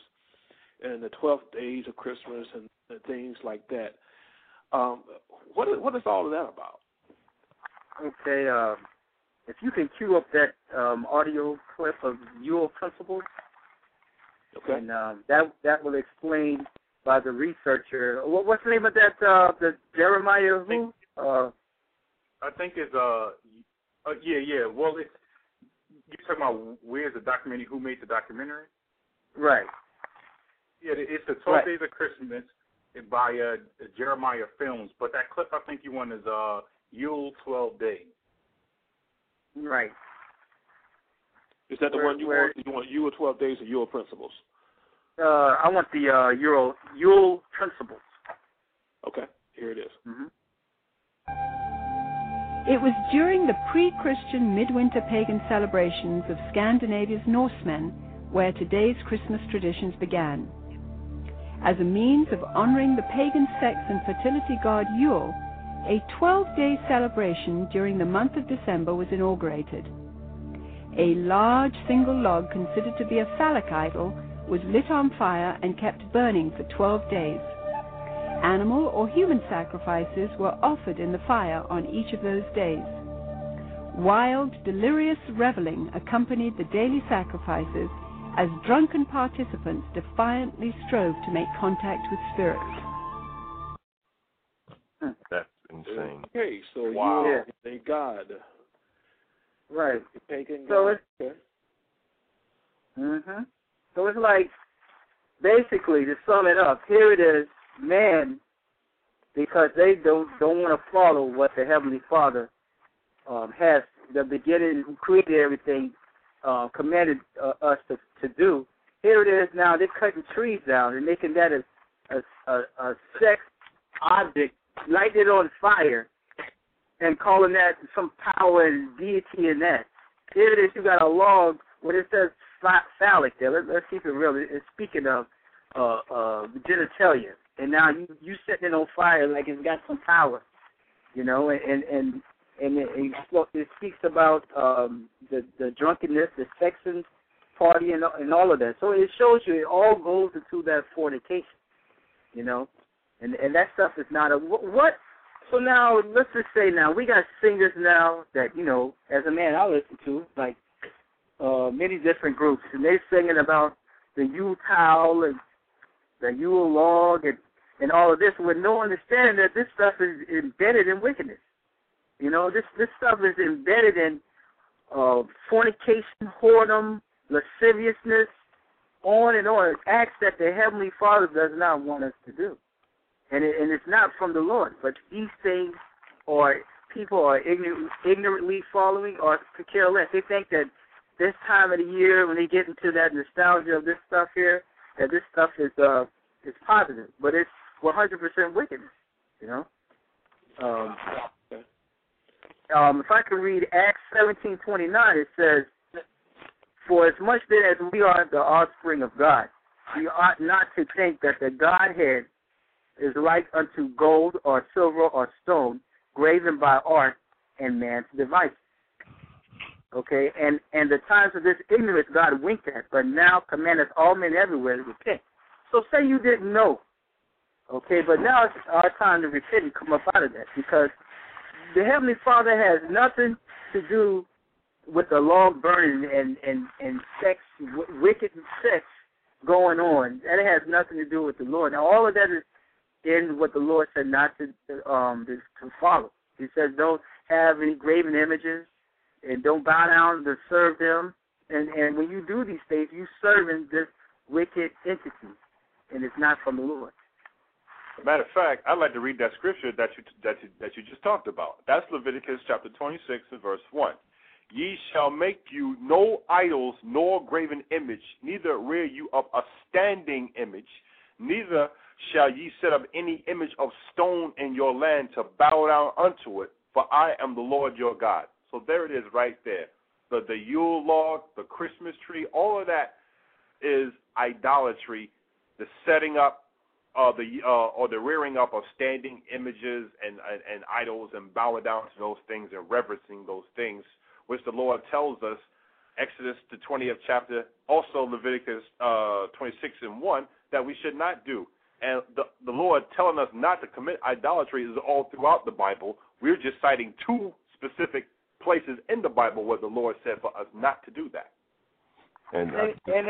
and the 12 days of Christmas and, and things like that. Um, what is, what is all of that about? Okay, uh, if you can cue up that um, audio clip of Yule principles, okay. and um, that that will explain by the researcher. What, what's the name of that? Uh, the Jeremiah who? Uh, I think it's uh, uh yeah yeah. Well, it's you're talking about where's the documentary? Who made the documentary? Right. Yeah, it's the Twelve right. Days of Christmas by uh, Jeremiah Films. But that clip I think you want is uh Yule Twelve Days. Right. Is that the where, one you where, want? You want Yule Twelve Days or Yule Principles? Uh, I want the uh, Euro Yule Principles. Okay, here it is. Mm-hmm. It was during the pre-Christian midwinter pagan celebrations of Scandinavia's Norsemen where today's Christmas traditions began. As a means of honoring the pagan sex and fertility god Yule, a 12-day celebration during the month of December was inaugurated. A large single log considered to be a phallic idol was lit on fire and kept burning for 12 days. Animal or human sacrifices were offered in the fire on each of those days. Wild, delirious reveling accompanied the daily sacrifices as drunken participants defiantly strove to make contact with spirits. That's insane. Okay, so wow. you are a god. Right. Pagan so god. it's mhm. So it's like basically to sum it up, here it is, man, because they don't don't want to follow what the Heavenly Father um, has the beginning who created everything uh, commanded uh, us to, to do. Here it is now. They're cutting trees down and making that a a, a, a sex object, lighting it on fire, and calling that some power and deity in that. Here it is. You got a log where it says phallic there. Let, let's keep it real. It's speaking of uh, uh, genitalia, and now you you setting it on fire like it's got some power, you know, and and and it, it, it speaks about um, the the drunkenness, the sexing party, and, and all of that. So it shows you it all goes into that fornication, you know, and and that stuff is not a what. So now let's just say now we got singers now that you know as a man I listen to like uh many different groups and they're singing about the Yule towel and the Yule log and and all of this with no understanding that this stuff is embedded in wickedness. You know, this this stuff is embedded in uh, fornication, whoredom, lasciviousness, on and on. Acts that the Heavenly Father does not want us to do. And it, and it's not from the Lord. But these things, or people are ignorant, ignorantly following, or care less. They think that this time of the year, when they get into that nostalgia of this stuff here, that this stuff is uh is positive, but it's 100% wickedness. You know. Um, um, if I can read Acts 17:29, it says, "For as much then as we are the offspring of God, we ought not to think that the Godhead is like unto gold or silver or stone, graven by art and man's device." Okay, and and the times of this ignorance God winked at, but now commandeth all men everywhere to repent. So say you didn't know, okay, but now it's our time to repent and come up out of that because the Heavenly Father has nothing to do with the long burning and and and sex, w- wicked sex going on. That has nothing to do with the Lord. Now, all of that is in what the Lord said not to um to, to follow. He says, don't have any graven images, and don't bow down to serve them. And and when you do these things, you serving this wicked entity, and it's not from the Lord. Matter of fact, I'd like to read that scripture that you that you, that you just talked about. That's Leviticus chapter 26 and verse 1. Ye shall make you no idols nor graven image, neither rear you up a standing image, neither shall ye set up any image of stone in your land to bow down unto it, for I am the Lord your God. So there it is right there. The the Yule log, the Christmas tree, all of that is idolatry, the setting up uh, the uh, or the rearing up of standing images and, and, and idols and bowing down to those things and reverencing those things, which the Lord tells us, Exodus the 20th chapter, also Leviticus uh, 26 and 1, that we should not do. And the, the Lord telling us not to commit idolatry is all throughout the Bible. We're just citing two specific places in the Bible where the Lord said for us not to do that. And, uh, and,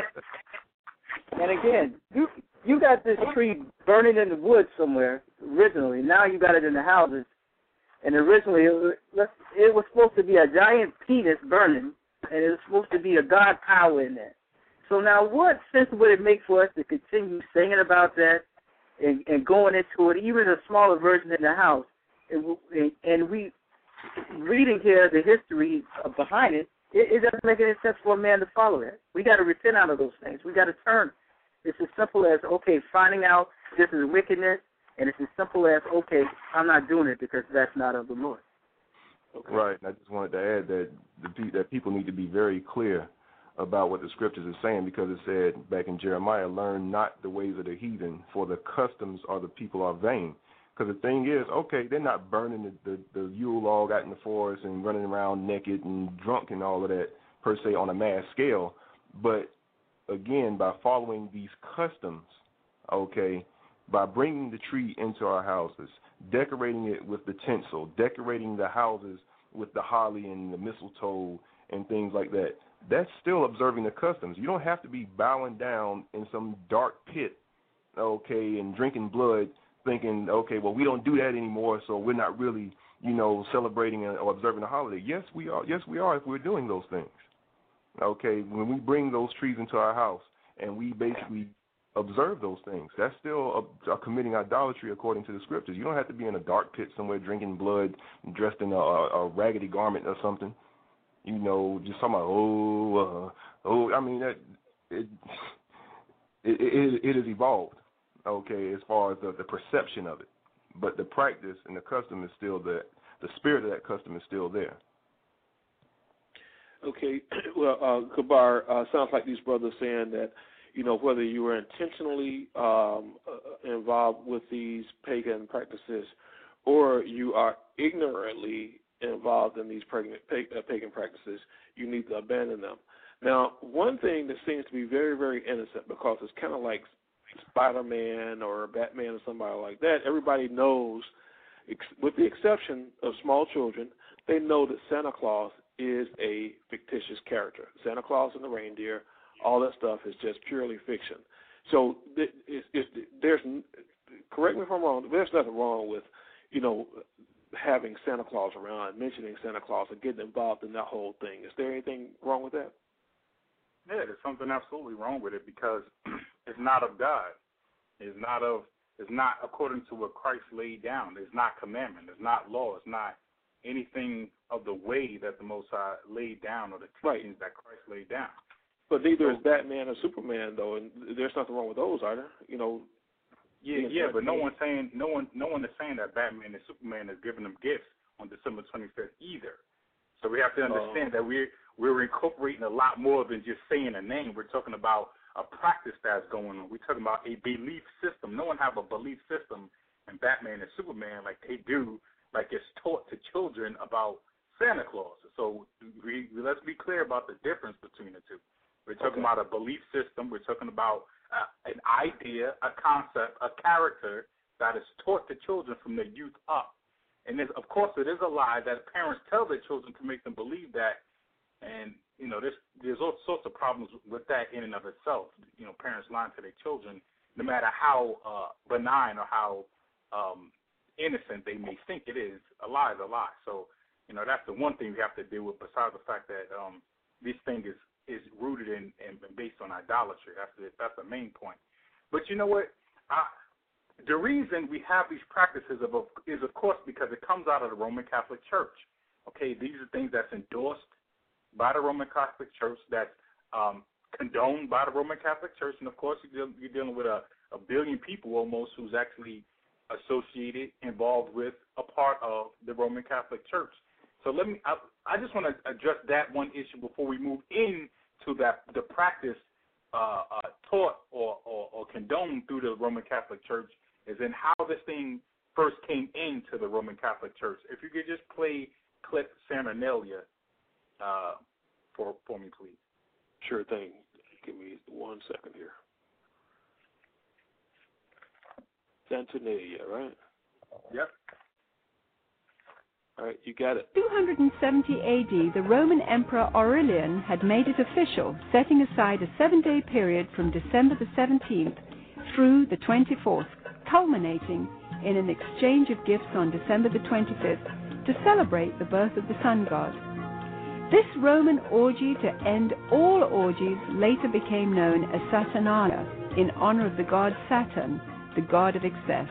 and again, you you got this tree burning in the woods somewhere originally. Now you got it in the houses, and originally it was, it was supposed to be a giant penis burning, and it was supposed to be a God power in there. So now, what sense would it make for us to continue singing about that and, and going into it, even a smaller version in the house, and, and we reading here the history behind it, it, it doesn't make any sense for a man to follow it. We got to repent out of those things. We got to turn it's as simple as okay, finding out this is wickedness, and it's as simple as okay, I'm not doing it because that's not of the Lord. Okay. Right. And I just wanted to add that the, that people need to be very clear about what the scriptures are saying because it said back in Jeremiah, "Learn not the ways of the heathen, for the customs of the people are vain." Because the thing is, okay, they're not burning the, the the Yule log out in the forest and running around naked and drunk and all of that per se on a mass scale, but again by following these customs, okay, by bringing the tree into our houses, decorating it with the tinsel, decorating the houses with the holly and the mistletoe and things like that. That's still observing the customs. You don't have to be bowing down in some dark pit, okay, and drinking blood, thinking, okay, well, we don't do that anymore, so we're not really, you know, celebrating or observing the holiday. Yes, we are. Yes, we are if we're doing those things. Okay, when we bring those trees into our house and we basically observe those things, that's still a, a committing idolatry according to the scriptures. You don't have to be in a dark pit somewhere drinking blood, dressed in a, a raggedy garment or something. You know, just talking about oh, uh, oh. I mean that it it, it it has evolved. Okay, as far as the, the perception of it, but the practice and the custom is still there. The spirit of that custom is still there. Okay, well, uh, Kabar, uh, sounds like these brothers saying that, you know, whether you were intentionally um, uh, involved with these pagan practices or you are ignorantly involved in these uh, pagan practices, you need to abandon them. Now, one thing that seems to be very, very innocent because it's kind of like Spider Man or Batman or somebody like that, everybody knows, with the exception of small children, they know that Santa Claus is a fictitious character. Santa Claus and the reindeer, all that stuff is just purely fiction. So it's, it's, there's, correct me if I'm wrong. There's nothing wrong with, you know, having Santa Claus around, mentioning Santa Claus, and getting involved in that whole thing. Is there anything wrong with that? Yeah, there's something absolutely wrong with it because it's not of God. It's not of It's not according to what Christ laid down. It's not commandment. It's not law. It's not anything of the way that the Most High laid down or the teachings right. that Christ laid down. But neither so, is Batman or Superman though, and there's nothing wrong with those, are there? You know. Yeah, yeah, but no one's saying no one no one is saying that Batman and Superman is giving them gifts on December 25th either. So we have to understand uh, that we're we're incorporating a lot more than just saying a name. We're talking about a practice that's going on. We're talking about a belief system. No one have a belief system in Batman and Superman like they do, like it's taught to children about Santa Claus. So we, let's be clear about the difference between the two. We're talking okay. about a belief system. We're talking about uh, an idea, a concept, a character that is taught to children from their youth up. And of course, it is a lie that parents tell their children to make them believe that. And you know, there's there's all sorts of problems with that in and of itself. You know, parents lying to their children, no matter how uh, benign or how um, innocent they may think it is, a lie is a lie. So, you know, that's the one thing we have to deal with. Besides the fact that um, this thing is is rooted in and based on idolatry. That's the, that's the main point. But you know what? I, the reason we have these practices of, is, of course, because it comes out of the Roman Catholic Church. Okay, these are things that's endorsed by the Roman Catholic Church, that's um, condoned by the Roman Catholic Church, and of course, you're, you're dealing with a, a billion people almost who's actually associated, involved with, a part of the Roman Catholic Church. So let me. I, I just want to address that one issue before we move in to that the practice uh, uh, taught or, or, or condoned through the Roman Catholic Church is in how this thing first came into the Roman Catholic Church. If you could just play clip Saturnalia uh, for for me, please. Sure thing. Give me one second here. Saturnalia, right? Yep. All right, you got it. 270 AD, the Roman Emperor Aurelian had made it official, setting aside a seven day period from December the 17th through the 24th, culminating in an exchange of gifts on December the 25th to celebrate the birth of the sun god. This Roman orgy to end all orgies later became known as Saturnalia in honor of the god Saturn, the god of excess.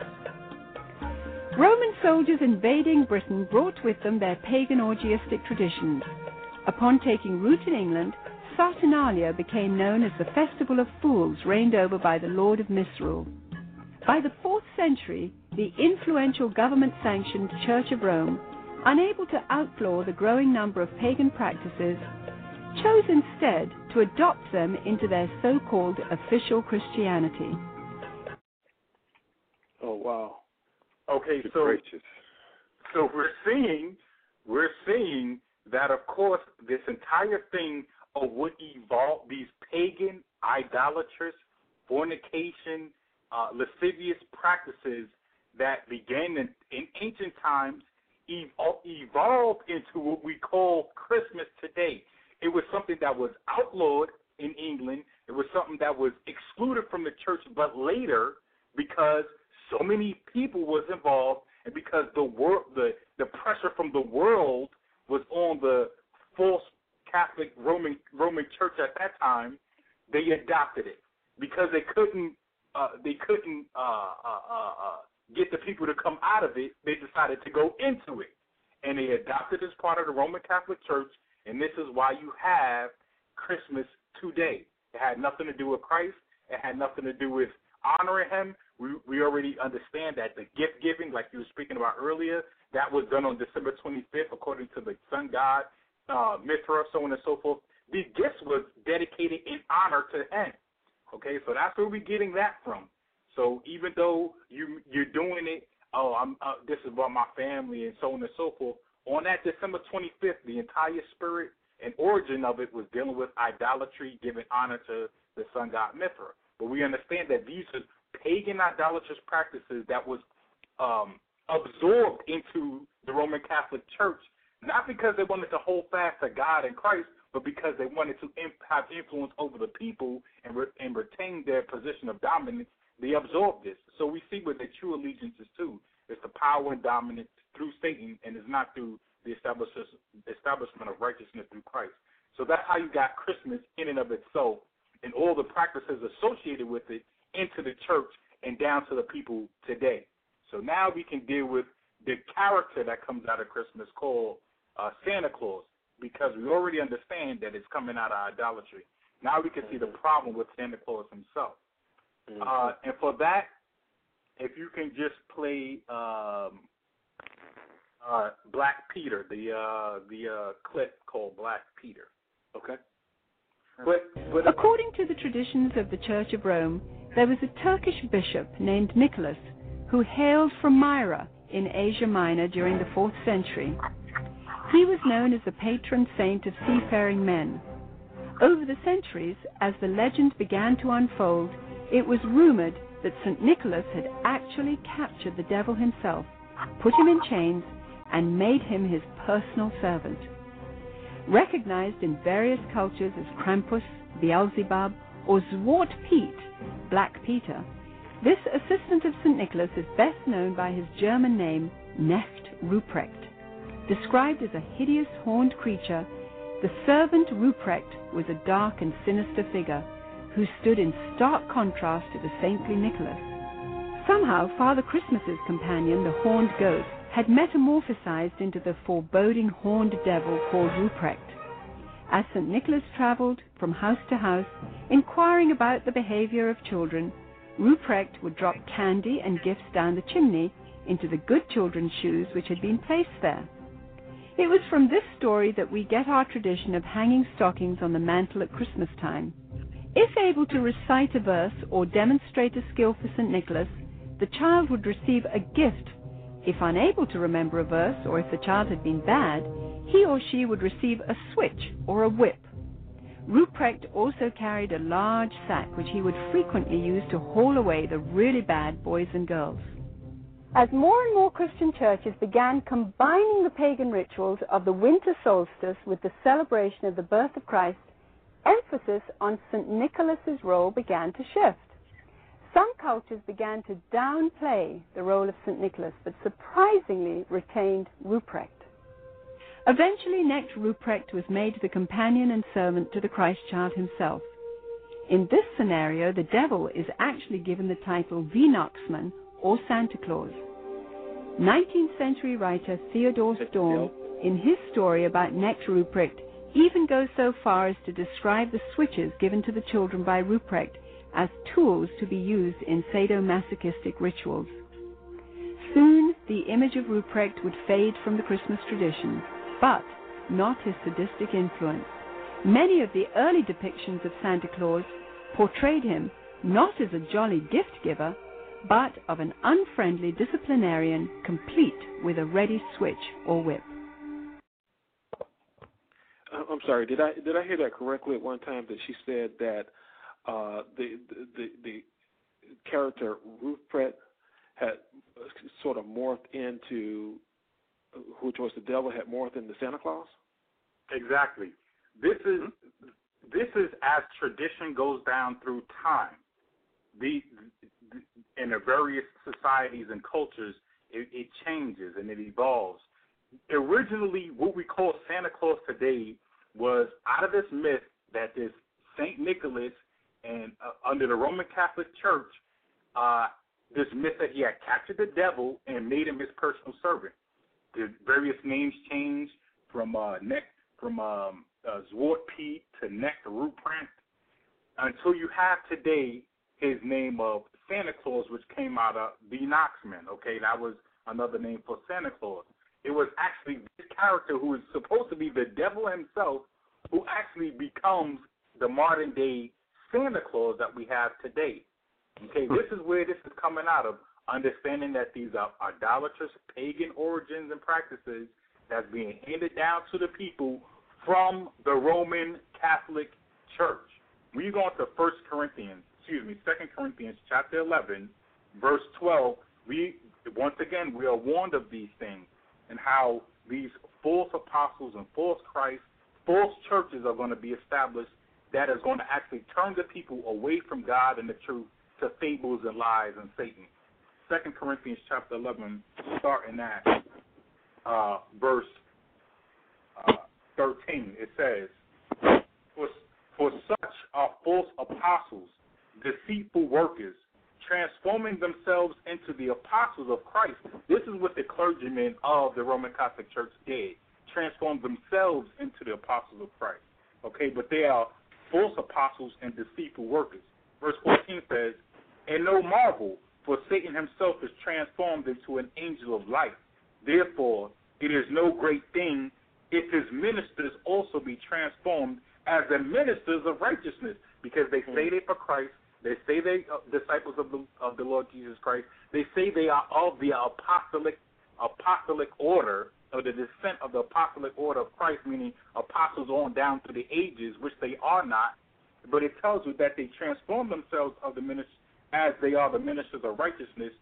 Roman soldiers invading Britain brought with them their pagan orgiastic traditions. Upon taking root in England, Saturnalia became known as the Festival of Fools reigned over by the Lord of Misrule. By the 4th century, the influential government-sanctioned Church of Rome, unable to outlaw the growing number of pagan practices, chose instead to adopt them into their so-called official Christianity. Oh, wow. Okay, so gracious. so we're seeing we're seeing that of course this entire thing of what evolved these pagan idolatrous fornication uh, lascivious practices that began in, in ancient times evolved into what we call Christmas today. It was something that was outlawed in England. It was something that was excluded from the church, but later, because so many people was involved, and because the world, the the pressure from the world was on the false Catholic Roman Roman Church at that time, they adopted it because they couldn't uh, they couldn't uh, uh, uh, uh, get the people to come out of it. They decided to go into it, and they adopted as part of the Roman Catholic Church. And this is why you have Christmas today. It had nothing to do with Christ. It had nothing to do with honoring Him we already understand that the gift giving, like you were speaking about earlier, that was done on December 25th according to the sun god uh, Mithra, so on and so forth. The gifts was dedicated in honor to him. Okay, so that's where we're getting that from. So even though you you're doing it, oh, I'm uh, this is about my family and so on and so forth. On that December 25th, the entire spirit and origin of it was dealing with idolatry, giving honor to the sun god Mithra. But we understand that these are pagan idolatrous practices that was um, absorbed into the Roman Catholic Church, not because they wanted to hold fast to God and Christ, but because they wanted to have influence over the people and, re- and retain their position of dominance. They absorbed this. So we see what their true allegiance is to. It's the power and dominance through Satan, and it's not through the establishment of righteousness through Christ. So that's how you got Christmas in and of itself, and all the practices associated with it into the church and down to the people today. So now we can deal with the character that comes out of Christmas called uh, Santa Claus because we already understand that it's coming out of idolatry. Now we can see the problem with Santa Claus himself. Mm-hmm. Uh, and for that, if you can just play um, uh, Black Peter, the uh, the uh, clip called Black Peter. Okay. But, but According to the traditions of the Church of Rome, there was a Turkish bishop named Nicholas who hailed from Myra in Asia Minor during the 4th century. He was known as the patron saint of seafaring men. Over the centuries, as the legend began to unfold, it was rumored that St. Nicholas had actually captured the devil himself, put him in chains, and made him his personal servant. Recognized in various cultures as Krampus, Beelzebub, or Zwart Piet, Black Peter, this assistant of St. Nicholas is best known by his German name, Knecht Ruprecht. Described as a hideous horned creature, the servant Ruprecht was a dark and sinister figure who stood in stark contrast to the saintly Nicholas. Somehow, Father Christmas's companion, the horned goat, had metamorphosized into the foreboding horned devil called Ruprecht. As St. Nicholas traveled from house to house, inquiring about the behavior of children, Ruprecht would drop candy and gifts down the chimney into the good children's shoes which had been placed there. It was from this story that we get our tradition of hanging stockings on the mantle at Christmas time. If able to recite a verse or demonstrate a skill for St. Nicholas, the child would receive a gift. If unable to remember a verse, or if the child had been bad, he or she would receive a switch or a whip. Ruprecht also carried a large sack which he would frequently use to haul away the really bad boys and girls. As more and more Christian churches began combining the pagan rituals of the winter solstice with the celebration of the birth of Christ, emphasis on St. Nicholas's role began to shift. Some cultures began to downplay the role of St. Nicholas, but surprisingly retained Ruprecht. Eventually, Knecht Ruprecht was made the companion and servant to the Christ child himself. In this scenario, the devil is actually given the title Weihnachtsmann or Santa Claus. 19th century writer Theodore Storm, in his story about Knecht Ruprecht, even goes so far as to describe the switches given to the children by Ruprecht as tools to be used in sadomasochistic rituals. Soon, the image of Ruprecht would fade from the Christmas tradition, but not his sadistic influence. Many of the early depictions of Santa Claus portrayed him not as a jolly gift giver, but of an unfriendly disciplinarian complete with a ready switch or whip. Uh, I'm sorry. Did I did I hear that correctly at one time that she said that uh, the, the the character Ruprecht had sort of morphed into, which was the devil, had more than the Santa Claus? Exactly. This is this is as tradition goes down through time. The, the in the various societies and cultures, it, it changes and it evolves. Originally, what we call Santa Claus today was out of this myth that this Saint Nicholas and uh, under the Roman Catholic Church, uh, this myth that he had captured the devil and made him his personal servant. The various names changed from uh, Knecht from um, uh, Zwart Piet to Knecht to Ruprecht until you have today his name of Santa Claus, which came out of the Knoxman. Okay, that was another name for Santa Claus. It was actually this character who is supposed to be the devil himself, who actually becomes the modern day Santa Claus that we have today. Okay, this is where this is coming out of understanding that these are idolatrous pagan origins and practices that's being handed down to the people from the Roman Catholic Church. You go into First Corinthians, excuse me, Second Corinthians chapter eleven, verse twelve, we once again we are warned of these things and how these false apostles and false Christ, false churches are going to be established that is going to actually turn the people away from God and the truth to fables and lies and Satan. Second Corinthians chapter eleven, starting at uh, verse uh, thirteen, it says, "For for such are false apostles, deceitful workers, transforming themselves into the apostles of Christ. This is what the clergymen of the Roman Catholic Church did. Transform themselves into the apostles of Christ. Okay, but they are false apostles and deceitful workers. Verse 14 says, And no marvel, for Satan himself is transformed into an angel of light. Therefore, it is no great thing if his ministers also be transformed as the ministers of righteousness, because they hmm. say they for Christ, they say they are disciples of the of the Lord Jesus Christ. They say they are of the apostolic apostolic order or the descent of the apostolic order of Christ, meaning apostles on down through the ages, which they are not. But it tells you that they transform themselves of the ministers as they are the ministers of righteousness,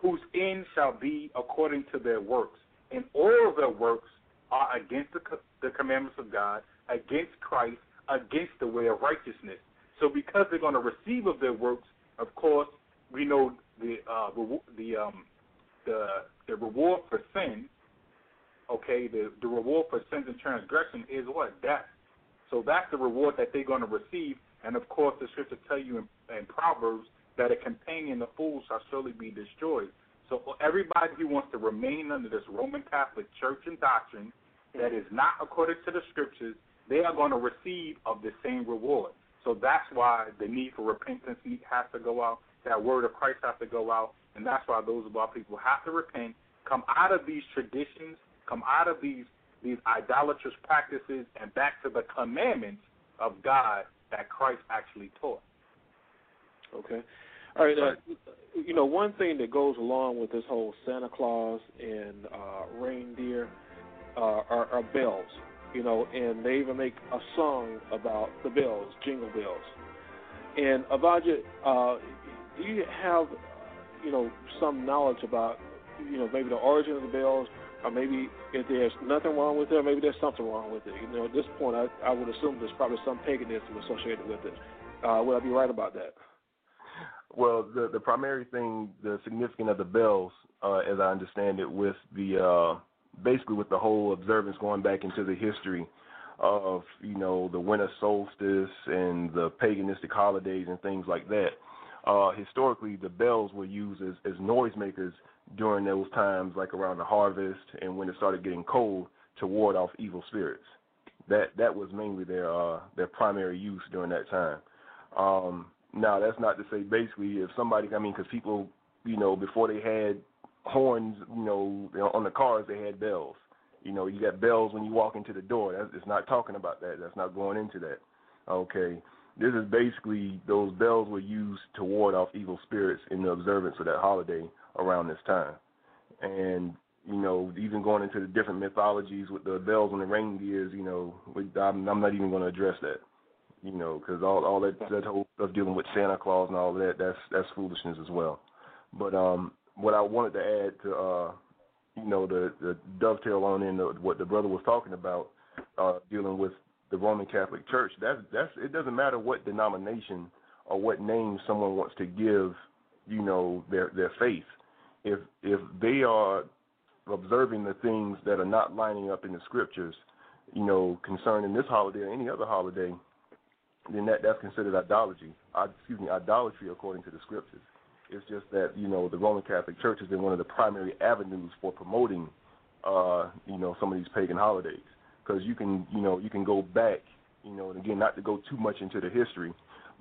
whose end shall be according to their works. And all their works are against the, the commandments of God, against Christ, against the way of righteousness. So because they're going to receive of their works, of course, we know the uh, the um, the the reward for sin. Okay, the the reward for sins and transgression is what death. So that's the reward that they're going to receive. And of course, the scripture tell you in, in Proverbs that a companion of fools shall surely be destroyed. So for everybody who wants to remain under this Roman Catholic church and doctrine that is not according to the scriptures, they are going to receive of the same reward. So that's why the need for repentance has to go out. That word of Christ has to go out, and that's why those of our people have to repent, come out of these traditions, come out of these these idolatrous practices, and back to the commandments of God that Christ actually taught. Okay. All right. Uh, you know, one thing that goes along with this whole Santa Claus and uh, reindeer uh, are, are bells you know, and they even make a song about the bells, jingle bells. And Avaja, uh, do you have, you know, some knowledge about, you know, maybe the origin of the bells, or maybe if there's nothing wrong with it, maybe there's something wrong with it. You know, at this point, I, I would assume there's probably some paganism associated with it. Uh, would I be right about that? Well, the the primary thing, the significance of the bells, uh, as I understand it, with the uh, basically with the whole observance going back into the history of you know the winter solstice and the paganistic holidays and things like that. Uh, historically, the bells were used as, as noisemakers during those times, like around the harvest and when it started getting cold, to ward off evil spirits. That that was mainly their uh, their primary use during that time. Um, now, that's not to say basically if somebody, I mean, because people, you know, before they had horns, you know, on the cars they had bells. You know, you got bells when you walk into the door. That's, it's not talking about that. That's not going into that. Okay. This is basically those bells were used to ward off evil spirits in the observance of that holiday around this time. And you know, even going into the different mythologies with the bells and the reindeers, you know, I'm, I'm not even going to address that. You know, because all all that that whole stuff dealing with Santa Claus and all that, that's that's foolishness as well. But um, what I wanted to add to uh, you know the, the dovetail on in the, what the brother was talking about uh, dealing with the Roman Catholic Church. That's that's it doesn't matter what denomination or what name someone wants to give you know their their faith. If if they are observing the things that are not lining up in the scriptures, you know, concerning this holiday or any other holiday, then that that's considered idolatry. Excuse me, idolatry according to the scriptures. It's just that you know the Roman Catholic Church has been one of the primary avenues for promoting, uh, you know, some of these pagan holidays. Because you can, you know, you can go back, you know, and again, not to go too much into the history,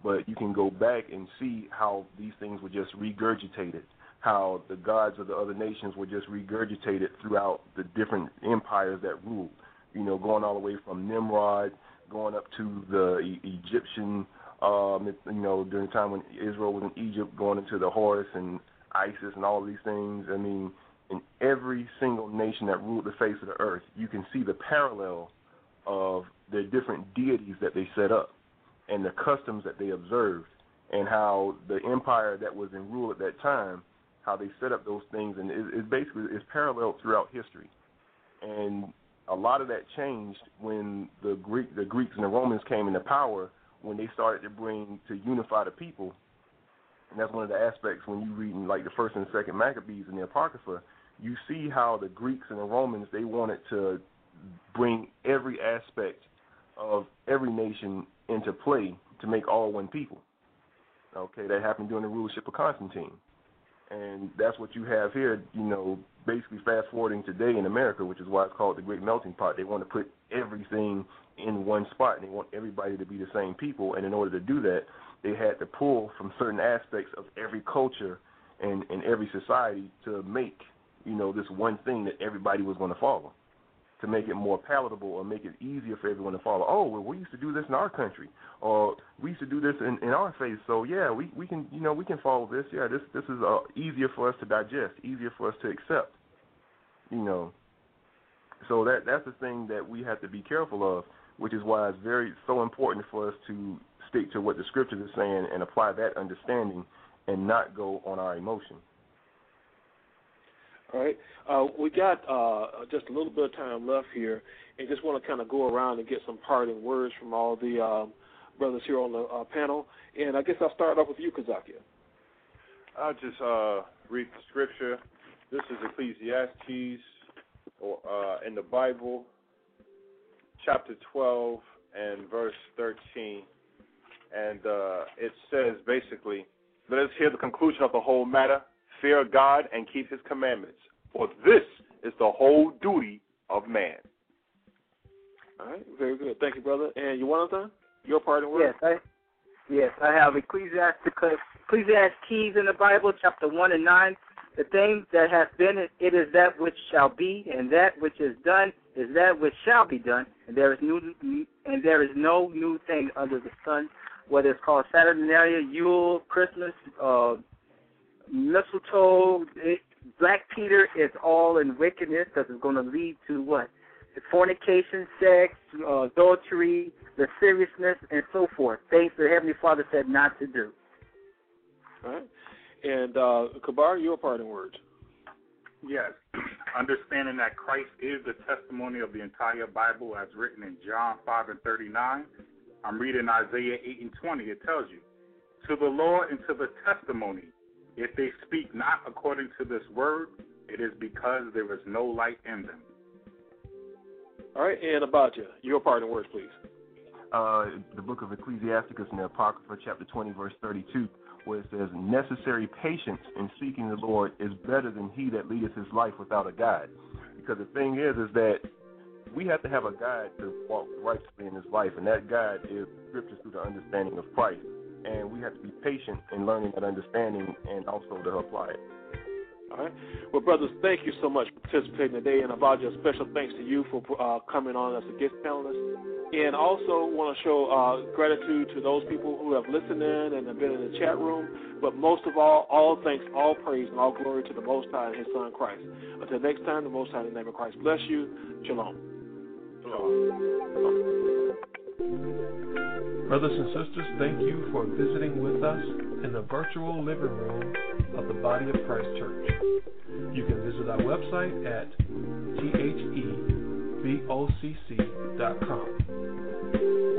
but you can go back and see how these things were just regurgitated, how the gods of the other nations were just regurgitated throughout the different empires that ruled. You know, going all the way from Nimrod, going up to the e- Egyptian um, you know, during the time when Israel was in Egypt, going into the Horus and Isis and all these things. I mean, in every single nation that ruled the face of the earth, you can see the parallel of the different deities that they set up and the customs that they observed and how the empire that was in rule at that time, how they set up those things, and it, it basically is paralleled throughout history. And a lot of that changed when the Greek, the Greeks and the Romans came into power when they started to bring to unify the people. And that's one of the aspects when you read in like the first and second Maccabees in the Apocrypha, you see how the Greeks and the Romans they wanted to bring every aspect of every nation into play to make all one people. Okay, that happened during the rulership of Constantine, and that's what you have here. You know, basically fast forwarding today in America, which is why it's called the Great Melting Pot. They want to put everything in one spot, and they want everybody to be the same people. And in order to do that, they had to pull from certain aspects of every culture and, and every society to make you know this one thing that everybody was going to follow to make it more palatable or make it easier for everyone to follow. Oh, well, we used to do this in our country, or we used to do this in, in our faith. So yeah, we we can you know we can follow this. Yeah, this this is uh, easier for us to digest, easier for us to accept. You know, so that that's the thing that we have to be careful of, which is why it's very so important for us to stick to what the scriptures are saying and apply that understanding, and not go on our emotion. All right. Uh, we got uh, just a little bit of time left here, and just want to kind of go around and get some parting words from all the um, brothers here on the uh, panel. And I guess I'll start off with you, Kazakia. I'll just uh, read the scripture. This is Ecclesiastes uh, in the Bible, chapter 12 and verse 13. And uh, it says basically, let us hear the conclusion of the whole matter fear God and keep his commandments, for this is the whole duty of man. All right, very good. Thank you, brother. And you want to your part in word? Yes, I yes, I have Ecclesiastes Ecclesiastes in the Bible, chapter one and nine. The thing that has been, it is that which shall be, and that which is done is that which shall be done, and there is new, and there is no new thing under the sun. Whether it's called Saturnalia, Yule, Christmas, uh, mistletoe, it, Black Peter is all in wickedness because it's going to lead to what? Fornication, sex, uh, adultery, lasciviousness, and so forth. Things the Heavenly Father said not to do. All right. And uh, Kabar, your parting words. Yes. Understanding that Christ is the testimony of the entire Bible as written in John 5 and 39. I'm reading Isaiah 8 and 20. It tells you, To the law and to the testimony if they speak not according to this word, it is because there is no light in them. All right, and about you, your part in words, please. Uh, the book of Ecclesiasticus in the Apocrypha, chapter 20, verse 32, where it says, Necessary patience in seeking the Lord is better than he that leadeth his life without a guide. Because the thing is, is that we have to have a guide to walk righteously in this life, and that guide is scriptures through the understanding of Christ and we have to be patient in learning that understanding and also to apply it. All right. Well, brothers, thank you so much for participating today. And about your special thanks to you for uh, coming on as a guest panelist. And also want to show uh, gratitude to those people who have listened in and have been in the chat room. But most of all, all thanks, all praise, and all glory to the Most High and His Son Christ. Until next time, the Most High in the name of Christ bless you. Shalom. Shalom. Brothers and sisters, thank you for visiting with us in the virtual living room of the Body of Christ Church. You can visit our website at thebocc.com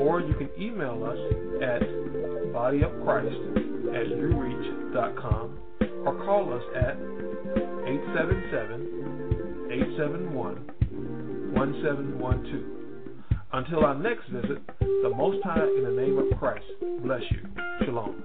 or you can email us at bodyofchrist at ureach.com or call us at 877 871 1712. Until our next visit, the Most High, in the name of Christ, bless you. Shalom.